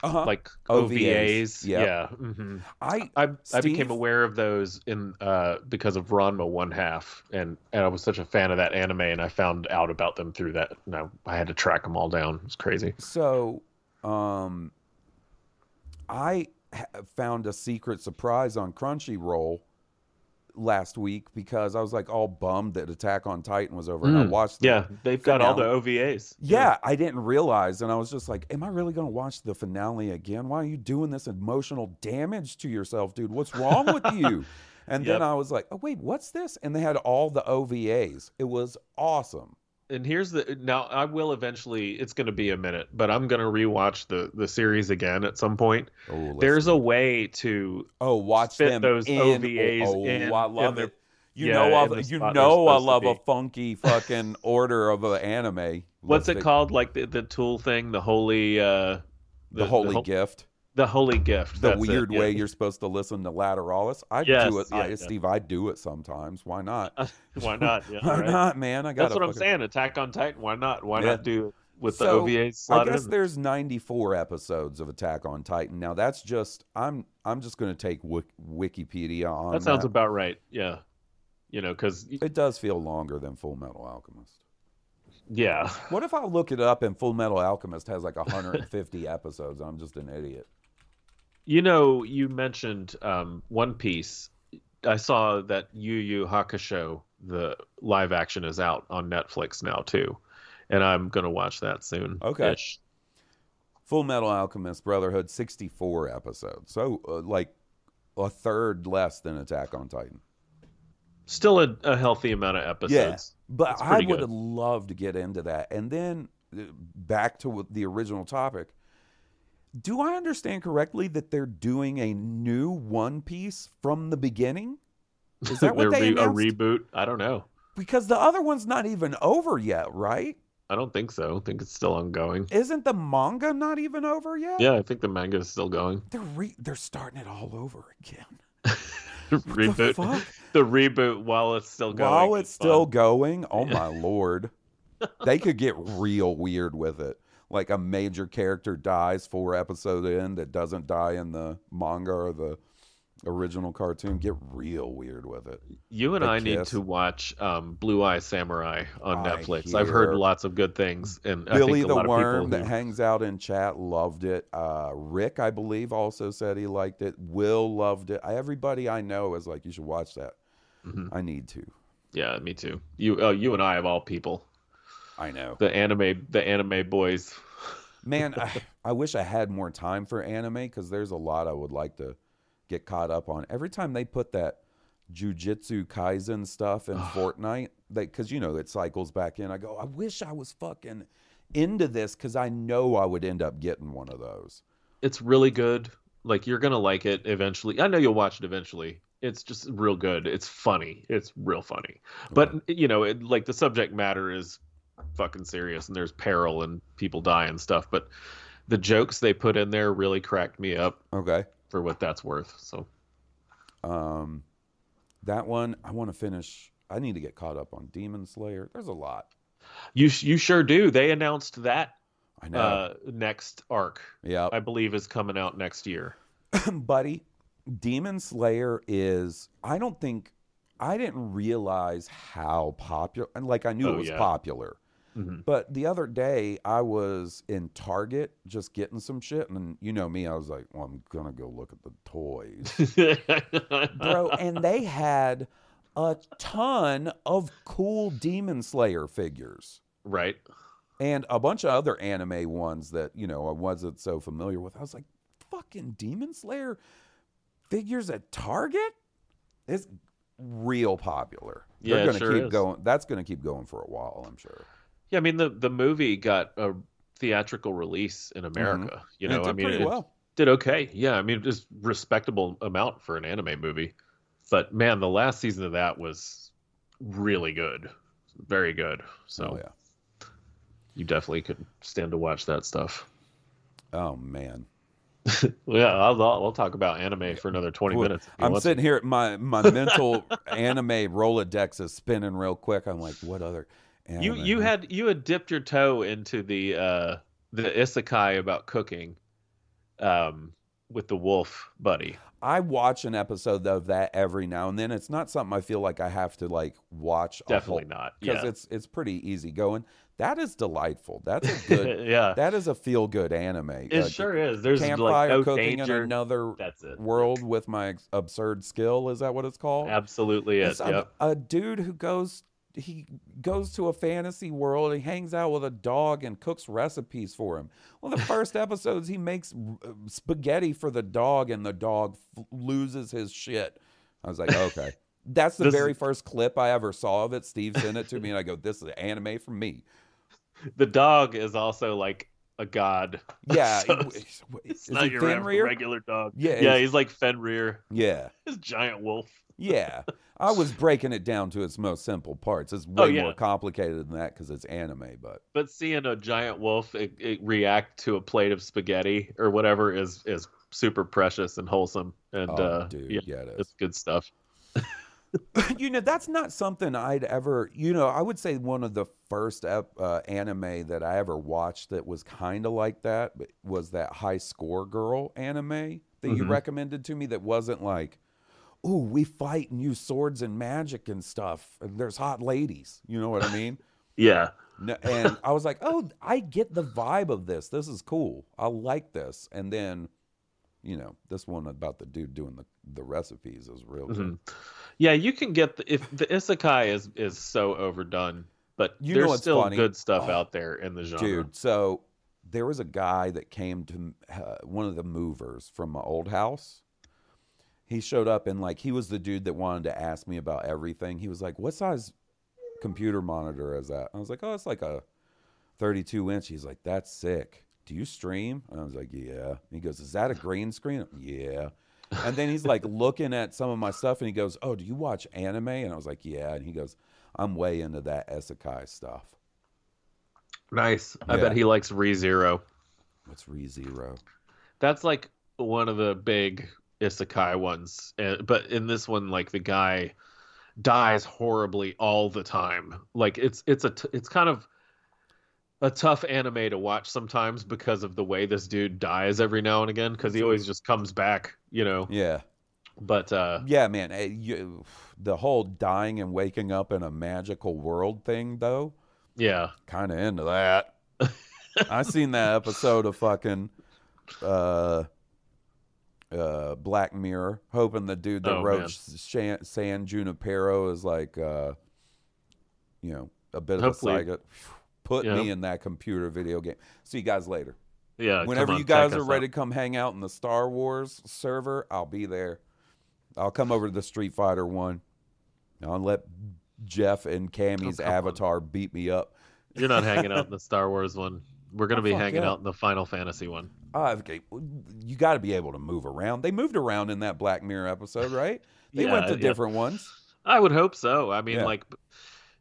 Uh-huh. like OVAs, OVAs? yep. Yeah. hmm I, I, I became aware of those in uh, because of Ranma One Half, and, and I was such a fan of that anime, and I found out about them through that. And I, I had to track them all down. It's crazy. So, um, I ha- found a secret surprise on Crunchyroll last week because I was like all bummed that Attack on Titan was over, and I watched. The, Mm. Yeah, they've got all the. OVAs. Yeah, I didn't realize, and I was just like, "Am I really going to watch the finale again? Why are you doing this emotional damage to yourself, dude? What's wrong with you?" And then I was like, "Oh wait, what's this?" And they had all the OVAs. It was awesome. And here's the now I will eventually it's going to be a minute, but I'm going to rewatch the the series again at some point. Oh, There's a way to oh, watch them those in. OVAs Oh, in- I love it. You yeah, know, I, you know, I love a funky fucking order of an anime. what's it listing. called like the, the tool thing, the holy uh The, holy hol- gift. The holy gift. The that's it, weird yeah. way you're supposed to listen to Lateralus. I Yes, do it, yeah, I, yeah. Steve. I do it sometimes. Why not? Why not? Yeah, Why right. not, man? I got. That's what I'm saying. Attack on Titan. Why not? Why not do it with the So, OVAs I guess in? there's 94 episodes of Attack on Titan. Now that's just I'm I'm just going to take Wik- Wikipedia on That sounds about right. Yeah, you know, because It does feel longer than Full Metal Alchemist. yeah, What if I look it up and Full Metal Alchemist has like 150 episodes? I'm just an idiot. You know, you mentioned um, One Piece. I saw that Yu Yu Hakusho, the live action, is out on Netflix now too, and I'm gonna watch that soon. Okay. Full Metal Alchemist Brotherhood 64 episodes. So uh, like a third less than Attack on Titan. Still a, a healthy amount of episodes. But I would good. have loved to get into that. And then uh, back to the original topic. Do I understand correctly that they're doing a new One Piece from the beginning? Is that what They're re- a reboot? I don't know. because the other one's not even over yet, right? I don't think so. I think it's still ongoing. Isn't the manga not even over yet? Yeah, I think the manga is still going. They're re- they're starting it all over again. reboot. The fuck? The reboot while it's still going. While it's still going, oh my lord. They could get real weird with it. Like a major character dies four episodes in that doesn't die in the manga or the original cartoon. Get real weird with it. You and I need to watch um, Blue Eye Samurai on I Netflix. I've heard lots of good things, and I Billy the lot Worm that hangs out in chat loved it. Uh, Rick, I believe, also said he liked it. Will loved it. Everybody I know is like, you should watch that. Mhm. I need to. Yeah, me too. You, uh, you and I of all people, I know. the anime, the anime boys. Man, I, I wish I had more time for anime because there's a lot I would like to get caught up on. Every time they put that Jujutsu Kaisen stuff in Fortnite, because you know it cycles back in, I go, I wish I was fucking into this because I know I would end up getting one of those. It's really good. Like you're gonna like it eventually. I know you'll watch it eventually. It's just real good. It's funny. It's real funny. But you know, it, like the subject matter is fucking serious, and there's peril and people die and stuff. But the jokes they put in there really cracked me up Okay. for what that's worth. So Um, that one I want to finish. I need to get caught up on Demon Slayer. There's a lot. you you sure do. They announced that I know. uh, next arc, yeah. I believe, is coming out next year. buddy, Demon Slayer is. I don't think I didn't realize how popular. And like I knew Oh, it was yeah. popular, Mhm. but the other day I was in Target just getting some shit, and you know me, I was like, "Well, I'm gonna go look at the toys, bro." and they had a ton of cool Demon Slayer figures right. and a bunch of other anime ones that you know I wasn't so familiar with. I was like, "Fucking Demon Slayer figures at Target is real popular." Yeah, They're gonna sure keep is. going. That's gonna keep going for a while, I'm sure. Yeah, I mean the the movie got a theatrical release in mm-hmm. America. You know, I mean, it well. did okay. Yeah, I mean, just a respectable amount for an anime movie. But man, the last season of that was really good, very good. So Oh yeah. you definitely could stand to watch that stuff. Oh man. Yeah, I'll, I'll, talk about anime for another twenty Well, minutes. I'm want to. sitting here. My my mental anime Rolodex is spinning real quick. I'm like, what other? You anime? you had you had dipped your toe into the uh the isekai about cooking, um, with the wolf buddy. I watch an episode of that every now and then. It's not something I feel like I have to like watch. Definitely not. because Yeah. it's it's pretty easy going. That is delightful. That's a good. yeah. that is a feel good anime. it Uh, sure is. There's campfire like no cooking danger. in another That's it. world with my absurd skill. Is that what it's called? Absolutely a, Yep. a dude who goes he goes to a fantasy world. He hangs out with a dog and cooks recipes for him. Well, the first episodes he makes uh, spaghetti for the dog, and the dog f- loses his shit. I was like, okay. That's the This- very first clip I ever saw of it. Steve sent it to me, and I go, "This is anime from me." The dog is also like a god. Yeah, So it- it's is not your Fenrir? regular dog. Yeah, Yeah, he's like Fenrir. Yeah, His giant wolf. yeah. I was breaking it down to its most simple parts. It's way Oh, yeah. more complicated than that because it's anime. But But seeing a giant wolf it, it react to a plate of spaghetti or whatever is is super precious and wholesome. And oh, uh, dude, yeah, yeah, it is. it's good stuff. you know that's not something i'd ever you know i would say one of the first uh, anime that i ever watched that was kind of like that was that high score girl anime that you Mhm. recommended to me that wasn't like ooh we fight and use swords and magic and stuff and there's hot ladies you know what i mean Yeah. and i was like oh i get the vibe of this this is cool i like this and then you know this one about the dude doing the, the recipes is real good. Mhm. Yeah, you can get the, if the isekai is is so overdone, but You know there's still funny? good stuff Oh, out there in the genre. Dude, so there was a guy that came to uh, one of the movers from my old house. He showed up and like he was the dude that wanted to ask me about everything. He was like, "What size computer monitor is that?" I was like, "Oh, it's like a 32 inch." He's like, "That's sick. Do you stream?" And I was like, "Yeah." He goes, "Is that a green screen?" Yeah. And then he's like looking at some of my stuff and he goes, "Oh, do you watch anime?" And I was like, "Yeah." And he goes, "I'm way into that isekai stuff." Nice. I Yeah. bet he likes ReZero. What's ReZero? That's like one of the big isekai ones. Uh, but in this one, like the guy dies horribly all the time. Like it's it's a t- it's kind of a tough anime to watch sometimes because of the way this dude dies every now and again because he always just comes back, you know. Yeah. But uh Yeah, man. eh, You, the whole dying and waking up in a magical world thing, though, yeah. kind of into that. I seen that episode of fucking uh, uh, Black Mirror, hoping the dude that Oh, wrote. Shan- San Junipero is like, uh, you know, a bit of a psycho. Put Yeah. me in that computer video game. See you guys later. Yeah. Whenever on, you guys are ready out. to come hang out in the Star Wars server, I'll be there. I'll come over to the Street Fighter one. I'll let Jeff and Cammy's Oh, come on. avatar beat me up. You're not hanging out in the Star Wars one. We're gonna Oh, be hanging yeah. out in the Final Fantasy one. Ah, okay, you got to be able to move around. They moved around in that Black Mirror episode, right? They went Yeah, to yeah. different ones. I would hope so. I mean, Yeah. like,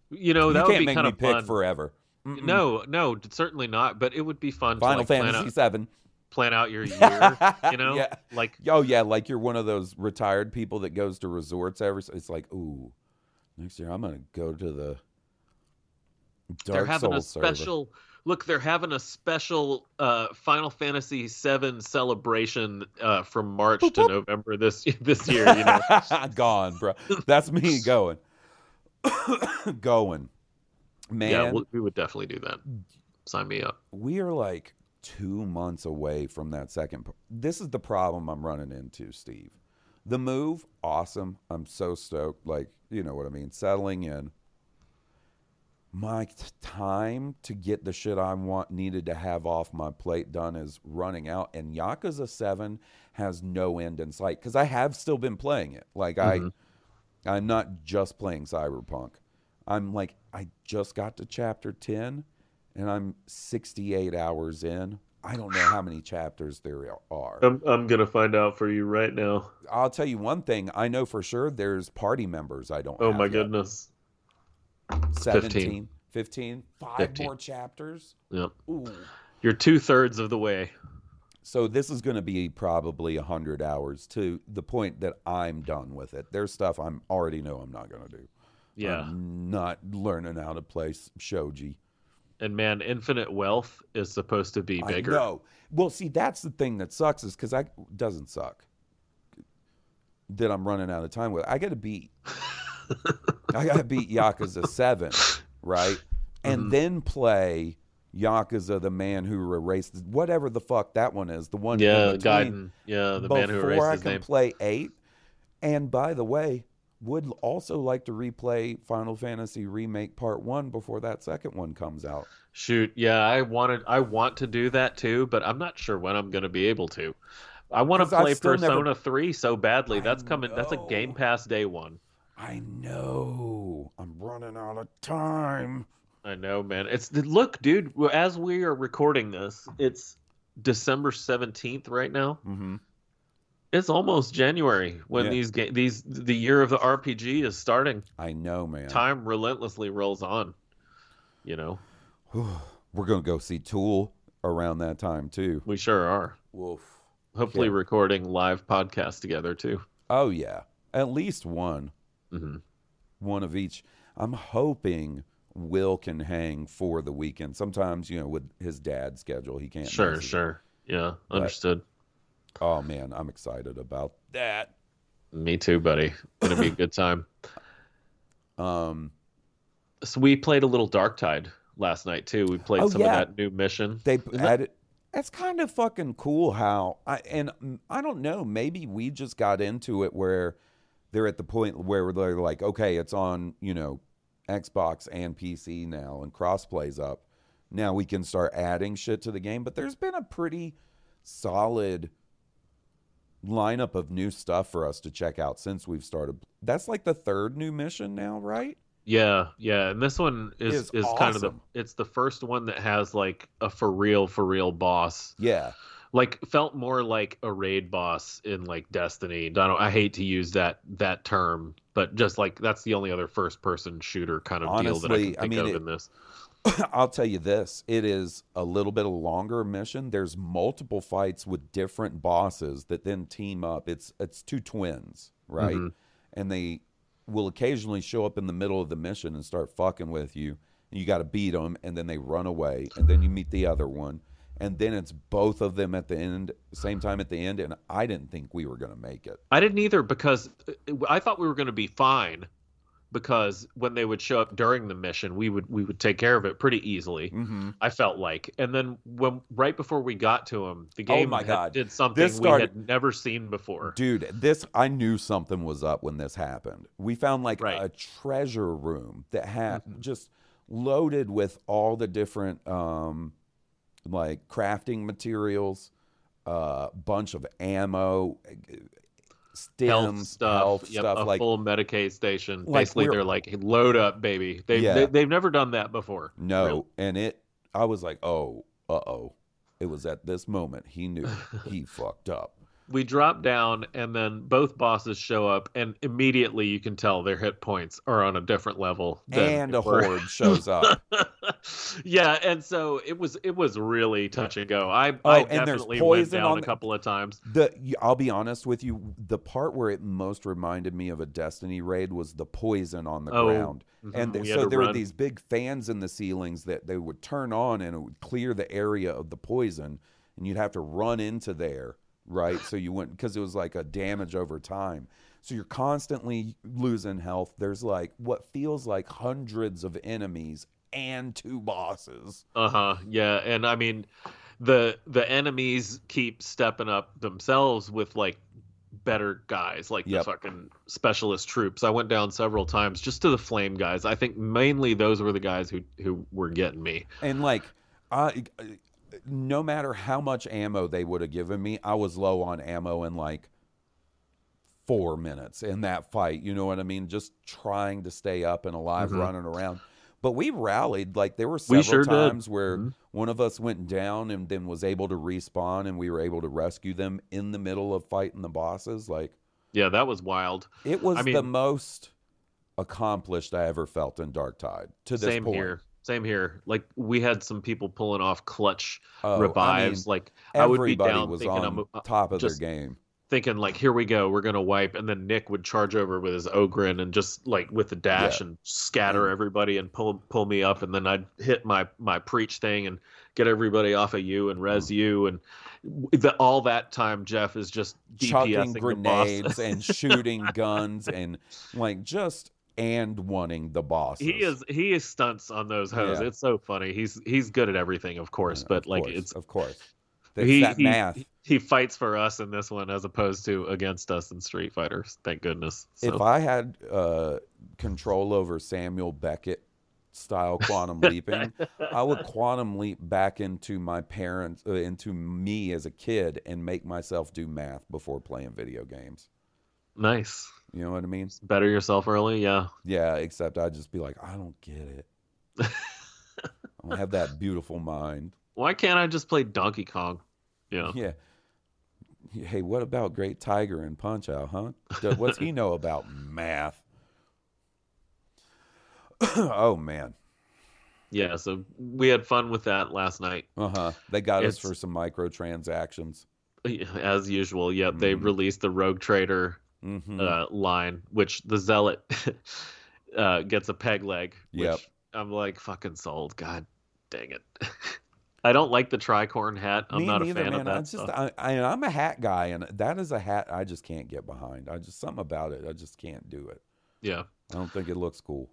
you know, that you would can't be make kind me of pick fun. forever. Mm-mm. No, no, certainly not. But it would be fun Final to like, plan Fantasy out, Seven. plan out your year. you know, Yeah. like Oh yeah, like you're one of those retired people that goes to resorts every. It's like, ooh, next year I'm gonna go to the Dark they're having a special. server. Look, they're having a special uh, Final Fantasy VII celebration uh, from March to November this this year. You know, Gone, bro. That's me going. going. Man, yeah, we, we would definitely do that. Sign me up. we are like two months away from that second. This is the problem I'm running into, Steve. The move, awesome. I'm so stoked. Like, you know what I mean? Settling in. My time to get the shit I want needed to have off my plate done is running out, and Yakuza Seven has no end in sight because I have still been playing it. Like I, mm-hmm. I'm not just playing Cyberpunk. I'm like I just got to chapter ten, and I'm 68 hours in. I don't know how many chapters there are. I'm I'm gonna find out for you right now. I'll tell you one thing. I know for sure there's party members I don't. Oh have my yet. goodness. 17, 15, five 15. more chapters. Yep. Ooh. You're two thirds of the way. So this is going to be probably 100 hours to the point that I'm done with it. There's stuff I'm already know I'm not going to do. Yeah. I'm not learning how to play shogi. And man, infinite wealth is supposed to be bigger. No. Well, see, that's the thing that sucks is because I doesn't suck. that I'm running out of time with. I got to beat. I got to beat Yakuza Seven, right, and Mhm. then play Yakuza, the man who erased whatever the fuck that one is. The one Yeah, Gaiden. Yeah, the man who erased before I can name. play eight. And by the way, would also like to replay Final Fantasy Remake Part One before that second one comes out. Shoot, yeah, I wanted, I want to do that too, but I'm not sure when I'm going to be able to. I want to play still never- Persona 3 so badly. That's coming. That's a Game. Pass day one. I know. I'm running out of time. I know, man. It's look, dude. As we are recording this, it's December 17th right now. Mm-hmm. It's almost January when Yeah. these ga- these the year of the RPG is starting. I know, man. Time relentlessly rolls on. You know, We're gonna go see Tool around that time too. we sure are. Woof. Hopefully, Yeah. recording live podcast together too. Oh yeah, at least one, hmm one of each. I'm hoping Will can hang for the weekend. Sometimes you know with his dad's schedule he can't. Sure, miss it. sure. Yeah, But- understood. Oh man, I'm excited about that. Me too, buddy. Gonna be a good time. Um, So we played a little Dark Tide last night too. We played Oh, some yeah. of that new mission. they added. That's kind of fucking cool how I and I don't know. Maybe we just got into it where they're at the point where they're like, okay, it's on you know Xbox and PC now, and crossplay's up. Now we can start adding shit to the game. But there's been a pretty solid lineup of new stuff for us to check out since we've started. That's like the third new mission now, right? Yeah, yeah, and this one is Is is, kind of the it's the first one that has like a for real for real boss. Yeah. Like felt more like a raid boss in like Destiny. I don't I hate to use that that term, but just like that's the only other first person shooter kind of deal that I Honestly, can I mean, of it- in this. I'll tell you this: it is a little bit of a longer mission. There's multiple fights with different bosses that then team up. It's it's two twins, right? Mhm. And they will occasionally show up in the middle of the mission and start fucking with you. And you got to beat them, and then they run away, and then you meet the other one, and then it's both of them at the end, same time at the end. And I didn't think we were gonna make it. I didn't either because uh, I thought we were going to be fine because when they would show up during the mission, we would we would take care of it pretty easily. Mm-hmm. I felt like, and then when right before we got to him, the game Oh my had- God. did something This we had never seen before. Dude, this I knew something was up when this happened. We found like Right. a treasure room that had Mhm. just loaded with all the different um like crafting materials, a uh, bunch of ammo, uh, stems, health stuff, health yep, stuff a like full Medicae station. like Basically, they're like, "Hey, load up, baby. They've Yeah. they, they've never done that before. no, Really. and it I was like, "Oh, uh-oh." It was at this moment he knew he fucked up. We drop down, and then both bosses show up, and immediately you can tell their hit points are on a different level. than And a horde shows up. yeah, and so it was it was really touch and go. I, Oh, I and there's definitely went down on a couple of times. The I'll be honest with you, the part where it most reminded me of a Destiny raid was the poison on the Oh, ground. mhm, And we so there were these big fans in the ceilings that they would turn on and it would clear the area of the poison and you'd have to run into there, right? so you wouldn't because it was like a damage over time. So you're constantly losing health. There's like what feels like hundreds of enemies and two bosses. Uh huh. Yeah, and I mean, the the enemies keep stepping up themselves with like better guys, like Yep. the fucking specialist troops. I went down several times just to the flame guys. I think mainly those were the guys who who were getting me. And like, I, no matter how much ammo they would have given me, I was low on ammo in like four minutes in that fight. You know what I mean? Just trying to stay up and alive, Mhm. running around. But we rallied. Like there were We several sure did. times where Mhm. one of us went down and then was able to respawn, and we were able to rescue them in the middle of fighting the bosses. Like Yeah, that was wild. it was I the most accomplished I ever felt in Dark Tide. To this Same point, here. Same here. Like we had some people pulling off clutch Oh, I mean, revives. like I would be down was thinking on I'm uh, top of their game. thinking like, here we go, we're gonna wipe, and then Nick would charge over with his Ogryn and just like with the dash Yeah. and scatter everybody and pull pull me up, and then I'd hit my my preach thing and get everybody off of you and res Mm. you and the, all that time Jeff is just chucking DPSing the boss. grenades and shooting guns and like just and wanting the boss. he is he is stunts on those hoes. Yeah. It's so funny. He's he's good at everything, of course, but like it's of course. That's he, that he- math. he fights for us in this one as opposed to against us in Street Fighters. Thank goodness. So. If I had uh, control over Samuel Beckett style quantum leaping, I would quantum leap back into my parents, uh, into me as a kid, and make myself do math before playing video games. nice, You know what I mean? better yourself early. Yeah, Yeah, except I'd just be like, I don't get it. I don't have that beautiful mind. why can't I just play Donkey Kong? Yeah, Yeah. Hey, what about Great Tiger and Punch Out, huh? Does- What's he know about math? oh man. yeah. So we had fun with that last night, Uh huh. They got us for some microtransactions. as usual. Yep, they Mhm. released the Rogue Trader Mm-hmm. uh, line, which the Zealot uh, gets a peg leg. Which Yep. I'm like fucking sold. God dang it. I don't like the tricorn hat. I'm Me not neither, a fan man. of that I just, stuff. I, I'm a hat guy, and that is a hat I just can't get behind. I just something about it. I just can't do it. yeah. I don't think it looks cool.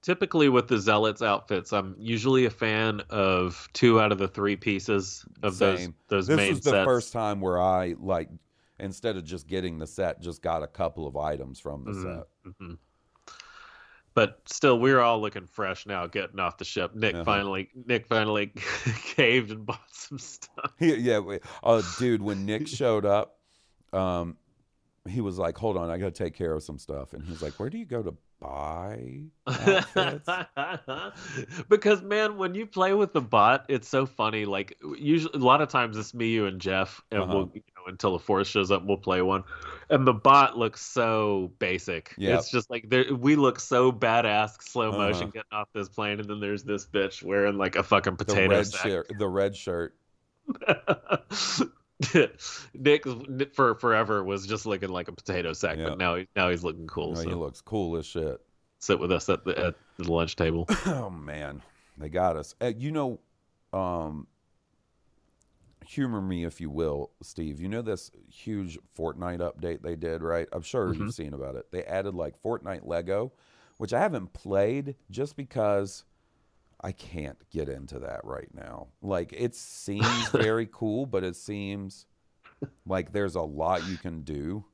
Typically with the Zealots outfits, I'm usually a fan of two out of the three pieces of Same. those those This main was the sets. first time where I like instead of just getting the set, just got a couple of items from the Mhm, set. mhm. But still, we're all looking fresh now, getting off the ship. Nick Uh-huh. finally, Nick finally caved and bought some stuff. Yeah, yeah. wait. Oh, dude, when Nick showed up, um, he was like, "Hold on, I got to take care of some stuff." And he's like, "Where do you go to buy because man, when you play with the bot, it's so funny. Like usually, a lot of times it's me, you, and Jeff, and Uh-huh. we'll until the force shows up, we'll play one, and the bot looks so basic. Yep. It's just like we look so badass, slow motion Uh-huh. getting off this plane, and then there's this bitch wearing like a fucking the potato red sack. shirt, the red shirt. Nick for forever was just looking like a potato sack, Yeah. but now now he's looking cool. Oh, so he looks cool as shit. sit with us at the at the lunch table. Oh man, they got us. Uh, you know, um, humor me if you will, Steve. You know this huge Fortnite update they did, right? I'm sure Mm-hmm. you've seen about it. They added like Fortnite Lego, which I haven't played just because I can't get into that right now. Like it seems very cool, but it seems like there's a lot you can do.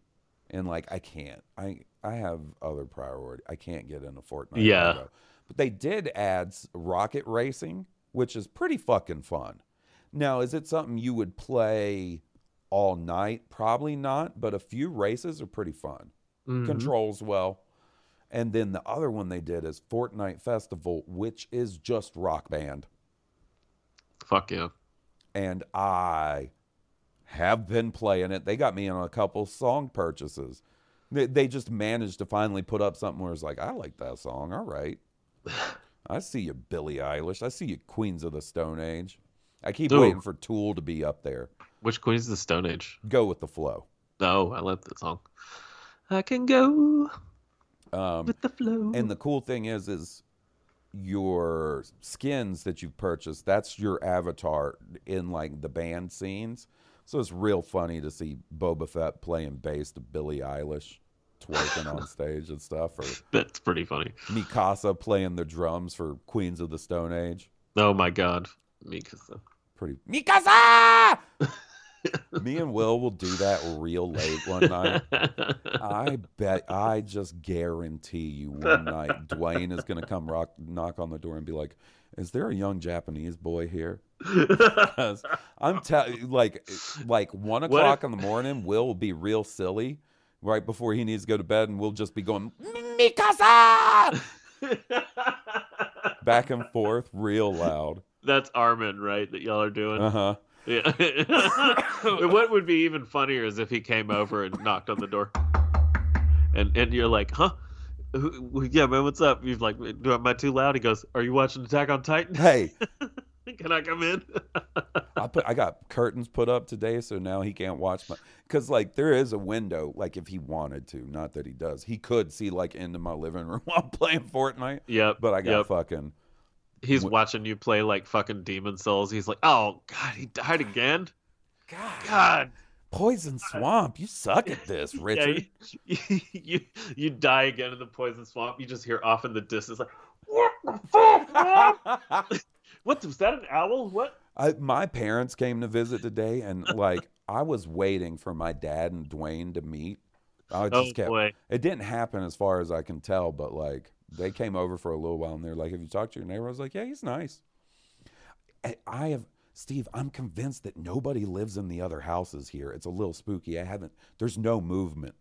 And like I can't. I I have other priority. I can't get into Fortnite. Yeah. Lego. But they did add rocket racing, which is pretty fucking fun. Now, is it something you would play all night? Probably not, but a few races are pretty fun. Mhm. Controls well. And then the other one they did is Fortnite Festival, which is just rock band. Fuck yeah. And I have been playing it. They got me on a couple song purchases. They, they just managed to finally put up something where it's like, I like that song. All right. I see you, Billie Eilish. I see you, Queens of the Stone Age. I keep Ooh. waiting for Tool to be up there. Which Queen's of the Stone Age? Go with the flow. No, I love that song. I can go Um, with the flow. and the cool thing is, is your skins that you've purchased. That's your avatar in like the band scenes. So it's real funny to see Boba Fett playing bass to Billie Eilish twerking on stage and stuff, or That's pretty funny. Mikasa playing the drums for Queens of the Stone Age. Oh my god. Mikasa. Pretty Mikasa. Me and Will will do that real late one night. I bet I just guarantee you one night Dwayne is gonna come rock knock on the door and be like, "Is there a young Japanese boy here?" I'm telling like like one o'clock if- in the morning, Will will be real silly right before he needs to go to bed, and we'll just be going Mikasa back and forth real loud. That's Armin, right? That y'all are doing. Uh huh. Yeah. what would be even funnier is if he came over and knocked on the door, and and you're like, huh? Yeah, man, what's up? He's like, do am I too loud? He goes, Are you watching Attack on Titan? Hey, Can I come in? I put I got curtains put up today, so now he can't watch my. Because like there is a window, like if he wanted to, not that he does, he could see like into my living room while I'm playing Fortnite. yep. But I got yep. fucking. He's Wh- watching you play like fucking Demon's Souls. He's like, oh god, he died again. God, God, poison swamp. You suck at this, Richard. Yeah, you, you you die again in the poison swamp. You just hear off in the distance like, what the fuck? what was that? An owl? What? I, my parents came to visit today, and like I was waiting for my dad and Dwayne to meet. I just Oh kept. boy. It didn't happen as far as I can tell, but like they came over for a little while, and they're like, "Have you talked to your neighbor?" I was like, "Yeah, he's nice." I- I have Steve. I'm convinced that nobody lives in the other houses here. It's a little spooky. I haven't. There's no movement.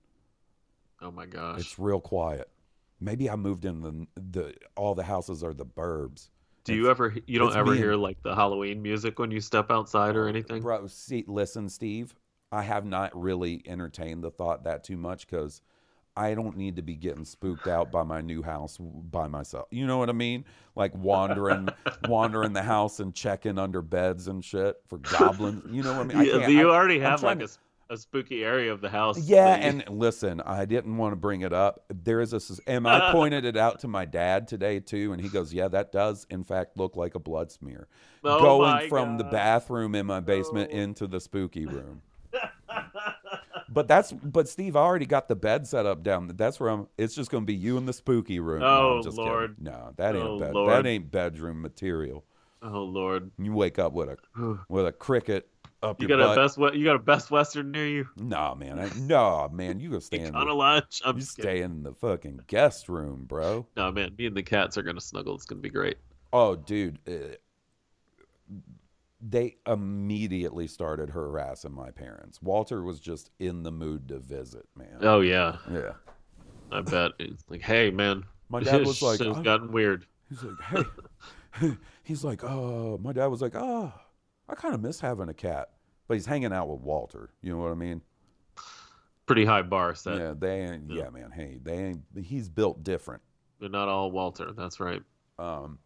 Oh my gosh. It's real quiet. Maybe I moved in the the all the houses are the burbs. Do you ever? You don't ever hear and- like the Halloween music when you step outside or oh, anything? Bro, see, listen, Steve. I have not really entertained the thought that too much because I don't need to be getting spooked out by my new house by myself. You know what I mean? Like wandering, wandering the house and checking under beds and shit for goblins. You know what I mean? I Yeah, can't- you I- already I'm have like a, to- s- a spooky area of the house. Yeah, you- and listen, I didn't want to bring it up. There is a, and I pointed it out to my dad today too, and he goes, "Yeah, that does in fact look like a blood smear." Oh Going from the bathroom in my basement No. into the spooky room. But that's but Steve, I already got the bed set up down. That's where I'm. It's just going to be you in the spooky room. No, Oh, I'm just kidding. Lord. No, that ain't Oh, bed. Lord. That ain't bedroom material. oh lord, You wake up with a with a cricket up you your got butt. a best we- you got a Best Western near you. Nah, man. I, no, man. You go stay in. On a The, lunch. I'm you stay in the fucking guest room, bro. No man, me and the cats are gonna snuggle. It's gonna be great. Oh, dude. Uh, they immediately started harassing my parents. Walter was just in the mood to visit, man. Oh yeah, Yeah. I bet. It's like, hey man, My dad was like, shit's "I- gotten weird. He's like, hey. he's like, oh, my dad was like, oh, I kind of miss having a cat. But he's hanging out with Walter. You know what I mean? Pretty high bar set. yeah, they ain't, yeah, man. Hey, they ain't, he's built different. They're not all Walter. That's right. Um,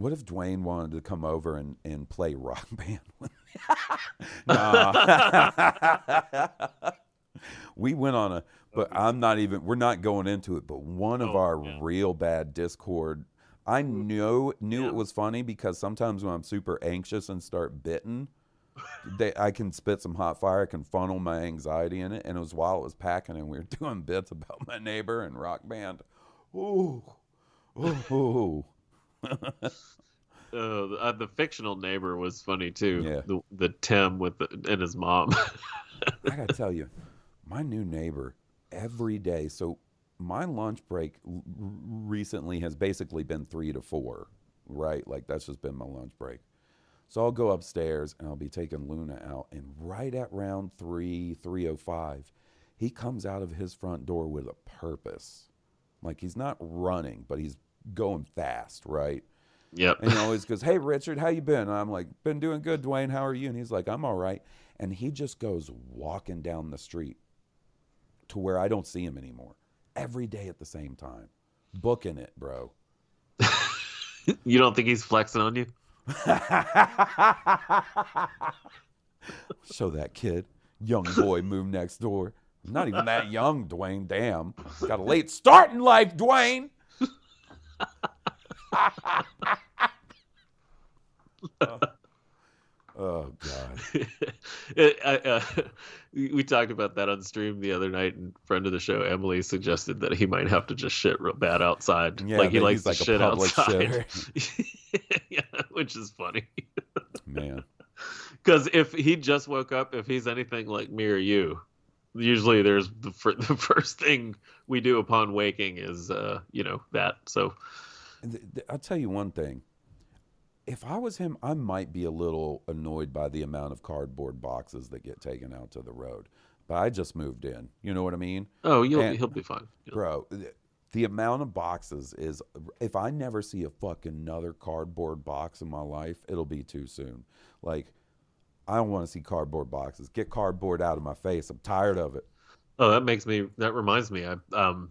what if Dwayne wanted to come over and, and play rock band with me? we went on a, but I'm not even, we're not going into it, but one of Oh, our yeah. real bad Discord, I knew, knew Yeah. it was funny because sometimes when I'm super anxious and start bitten, they, I can spit some hot fire, I can funnel my anxiety in it. And it was while it was packing and we were doing bits about my neighbor and rock band. Ooh. Ooh. the, uh, the fictional neighbor was funny too. Yeah. The the Tim with the, and his mom. I gotta tell you, my new neighbor every day. So my lunch break l- recently has basically been three to four, right? Like that's just been my lunch break. So I'll go upstairs and I'll be taking Luna out, and right at round three, three o five, he comes out of his front door with a purpose. Like he's not running, but he's going fast, right? yep. And he always goes, "Hey Richard, how you been?" And I'm like, "Been doing good, Dwayne. How are you?" And he's like, "I'm all right." And he just goes walking down the street to where I don't see him anymore. Every day at the same time. Booking it, bro. you don't think he's flexing on you? Show that kid, young boy, move next door. Not even that young, Dwayne. Damn. Got a late start in life, Dwayne. oh God. It- I, uh, we talked about that on stream the other night, and friend of the show Emily suggested that he might have to just shit real bad outside. Yeah, like he likes like to shit outside. yeah, which is funny. Man. Because if he just woke up, if he's anything like me or you, usually there's the, fir- the first thing we do upon waking is, uh, you know, that. So I'll tell you one thing. If I was him, I might be a little annoyed by the amount of cardboard boxes that get taken out to the road. But I just moved in. You know what I mean? oh, you'll And- he'll be fine. Yeah. Bro, th- the amount of boxes is if I never see a fucking another cardboard box in my life, it'll be too soon. Like I don't want to see cardboard boxes. Get cardboard out of my face. I'm tired of it. Oh, that makes me. That reminds me. I um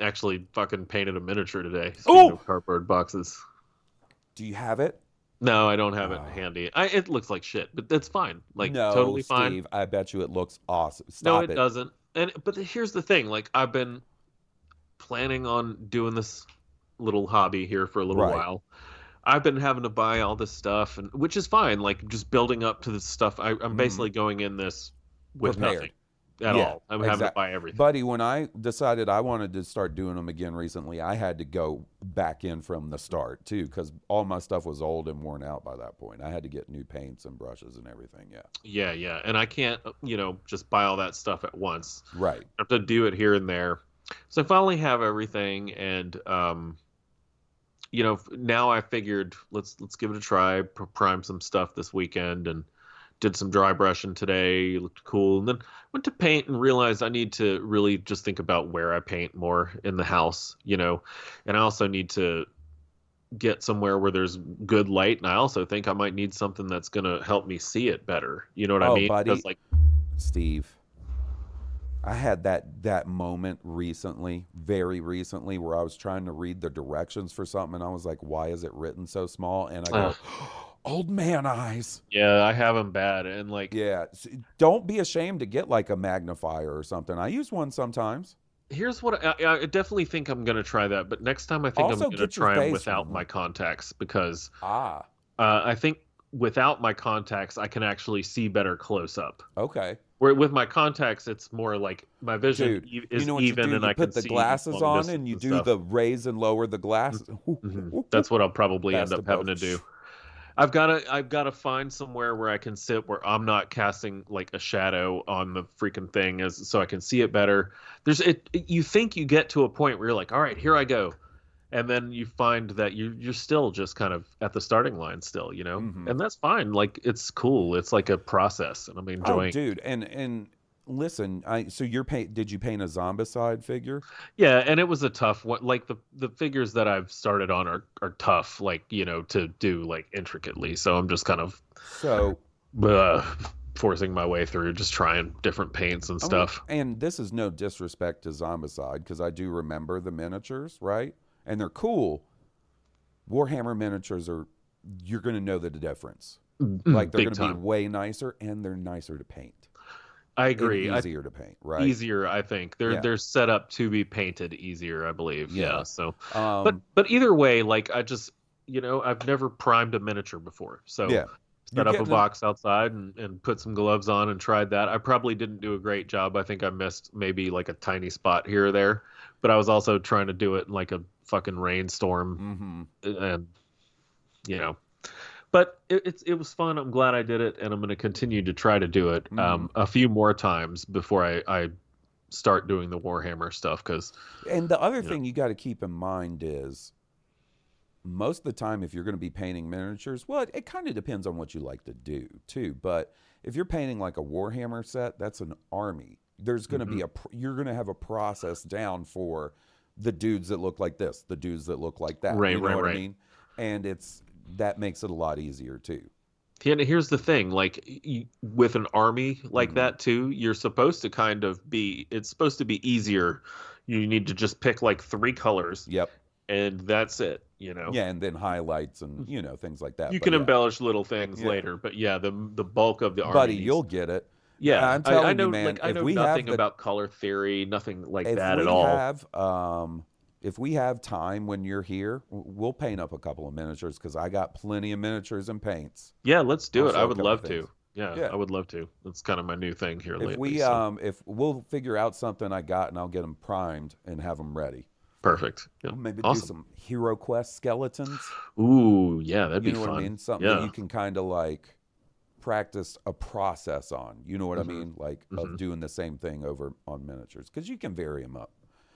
actually fucking painted a miniature today. Of cardboard boxes. Do you have it? No, I don't have it Oh. handy. I, it looks like shit, but that's fine. Like no, totally fine. Steve. I bet you it looks awesome. no, it, it. doesn't. And but here's the thing: like I've been planning on doing this little hobby here for a little Right. while. I've been having to buy all this stuff, and which is fine. Like just building up to this stuff. I, I'm basically going in this with Mm-hmm. Prepared. nothing at Yeah, all. I'm having to buy everything. Buddy, when I decided I wanted to start doing them again recently, I had to go back in from the start too, because all my stuff was old and worn out by that point. I had to get new paints and brushes and everything. Yeah, yeah, yeah. And I can't, you know, just buy all that stuff at once. right. I have to do it here and there. So I finally have everything, and um, you know, now I figured let's let's give it a try. pr- Prime some stuff this weekend, and did some dry brushing today. Looked cool, and then went to paint and realized I need to really just think about where I paint more in the house. You know, and I also need to get somewhere where there's good light, and I also think I might need something that's gonna help me see it better. You know what Oh, I mean? buddy. Like Steve, I had that that moment recently, very recently, where I was trying to read the directions for something, and I was like, "Why is it written so small?" And I go, "Old man eyes." yeah, I have them bad, and like Yeah, don't be ashamed to get like a magnifier or something. I use one sometimes. Here's what I, I definitely think I'm going to try that, but next time I think Also, I'm going to try them without my contacts because Ah, uh, I think without my contacts I can actually see better close up. okay. Where with my contacts it's more like my vision Dude, e- is you know even you and you I put can the glasses on and you do stuff. the raise and lower the glasses. Mhm. That's what I'll probably end up having to do. I've got to I've got to find somewhere where I can sit where I'm not casting like a shadow on the freaking thing as so I can see it better. There's it, it- you think you get to a point where you're like, "All right, here I go." And then you find that you you're still just kind of at the starting line still, you know? Mhm. And that's fine. Like it's cool. It's like a process and I'm enjoying Oh, dude, and and listen, I so you're paint. Did you paint a zombicide figure? Yeah, and it was a tough one. Like the the figures that I've started on are are tough like, you know, to do like intricately. So I'm just kind of So uh, forcing my way through, just trying different paints and I mean, stuff. and this is no disrespect to Zombicide because I do remember the miniatures, right? And they're cool. Warhammer miniatures are you're going to know the difference. Like they're Mm, going to be way nicer and they're nicer to paint. I and agree. I, easier to paint, right? Easier, I think. They're Yeah. they're set up to be painted easier, I believe. Yeah. Yeah. So, Um, but but either way, like I just you know I've never primed a miniature before, so yeah, set You're up a getting box outside and, and put some gloves on and tried that. I probably didn't do a great job. I think I missed maybe like a tiny spot here or there, but I was also trying to do it in like a fucking rainstorm hmm and you know but it, it's it was fun i'm glad i did it and i'm going to continue to try to do it um, Mm-hmm. a few more times before i i start doing the warhammer stuff because And the other Yeah. thing you got to keep in mind is most of the time, if you're going to be painting miniatures, well, it, it kind of depends on what you like to do too. But if you're painting like a Warhammer set, that's an army. There's going to be a you're going to have a process down for the dudes that look like this, the dudes that look like that. Right, you know right, what I right. mean? And it's that makes it a lot easier too. and here's the thing like y- with an army like Mhm. that too you're supposed to kind of be it's supposed to be easier you need to just pick like three colors Yep. and that's it you know Yeah, and then highlights and you know things like that. you But can yeah. embellish little things Yeah. later but yeah the the bulk of the army buddy. needs- You'll get it. Yeah, I'm I- I, telling you, know, man, like I know nothing the- about color theory, nothing like that at all. have um if we have time when you're here we'll paint up a couple of miniatures because i got plenty of miniatures and paints yeah, let's do it. I would love to. Yeah, Yeah. I would love to. That's kind of my new thing here if lately. we so, um if we'll figure out something i got and i'll get them primed and have them ready perfect. Yeah. We'll maybe awesome. do some HeroQuest skeletons Ooh, yeah, that'd you be know fun. i mean something yeah. that you can kind of like practice a process on you know what Mhm. i mean like of Mhm. doing the same thing over on miniatures because you can vary them up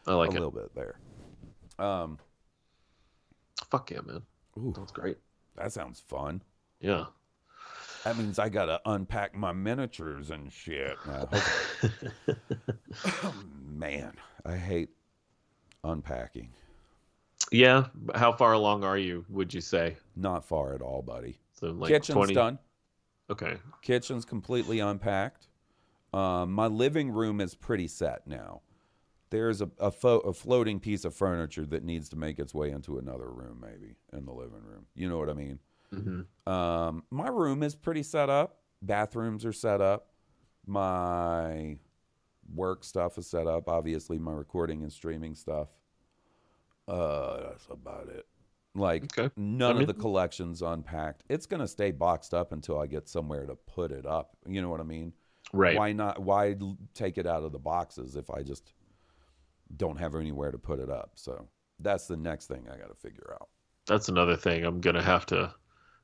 I like a it. little bit there um Fuck yeah, man. ooh, That's great. that sounds fun Yeah. That means I gotta unpack my miniatures and shit. Oh, man, I hate unpacking. yeah. How far along are you? Would you say? Not far at all, buddy. So like Kitchen's twenty. done. Okay. Kitchen's completely unpacked. Um, my living room is pretty set now. there's a a, fo- a floating piece of furniture that needs to make its way into another room, maybe in the living room. You know what I mean? Mm-hmm. Um, my room is pretty set up. Bathrooms are set up. My work stuff is set up. Obviously, my recording and streaming stuff. Uh, that's about it. Like Okay. none I of the collections unpacked. It's gonna stay boxed up until I get somewhere to put it up. You know what I mean? Right. Why not? Why take it out of the boxes if I just don't have anywhere to put it up? So that's the next thing I got to figure out. That's another thing I'm gonna have to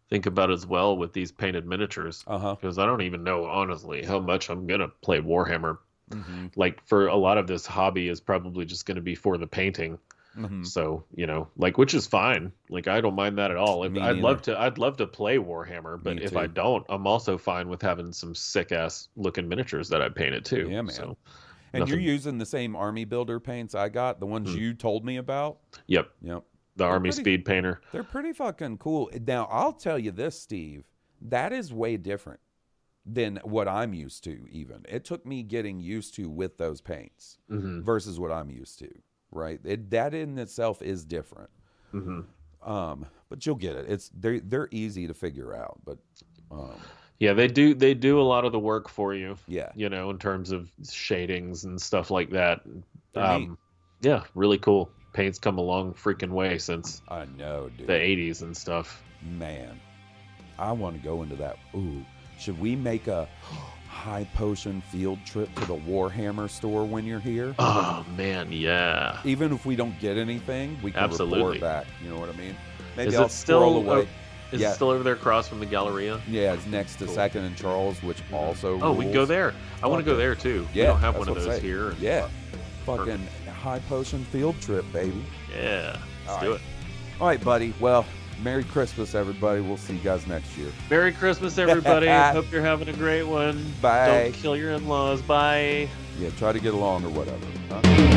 think about as well with these painted miniatures. Because I don't even know honestly how much I'm gonna play Warhammer. hmm Like for a lot of this hobby is probably just gonna be for the painting. Hmm So you know, like which is fine. Like I don't mind that at all. If, I'd love to. I'd love to play Warhammer, but if I don't, I'm also fine with having some sick ass looking miniatures that I painted too. Yeah, man. So, And you're using the same Army Painter paints I got, the ones Hmm. you told me about. Yep, Yep. the Army pretty- Speed Painter. They're pretty fucking cool. Now, I'll tell you this, Steve, that is way different than what I'm used to, even. It took me getting used to with those paints hmm versus what I'm used to, right? It, that in itself is different. hmm Um, but you'll get it. It's they're they're easy to figure out, but um, Yeah, they do. They do a lot of the work for you. yeah, You know, in terms of shadings and stuff like that. Um, yeah, really cool. Paint's come a long freaking way since I know, dude. the '80s and stuff. Man, I want to go into that. Ooh, should we make a high potion field trip to the Warhammer store when you're here? Oh man, yeah. Even if we don't get anything, we can Absolutely. report back. You know what I mean? Maybe Is I'll it still away. Is Yeah. it still over there across from the Galleria? yeah, it's next to Cool. Second and Charles, which mm-hmm. also. Oh, we can go there. I want to go there too. Yeah, we don't have one of those here. Yeah, fucking high potion field trip, baby. Yeah. Let's All do right. it. All right, buddy. Well, Merry Christmas, everybody. We'll see you guys next year. Merry Christmas, everybody. Hope you're having a great one. Bye. Don't kill your in-laws. Bye. Yeah, try to get along or whatever. Huh?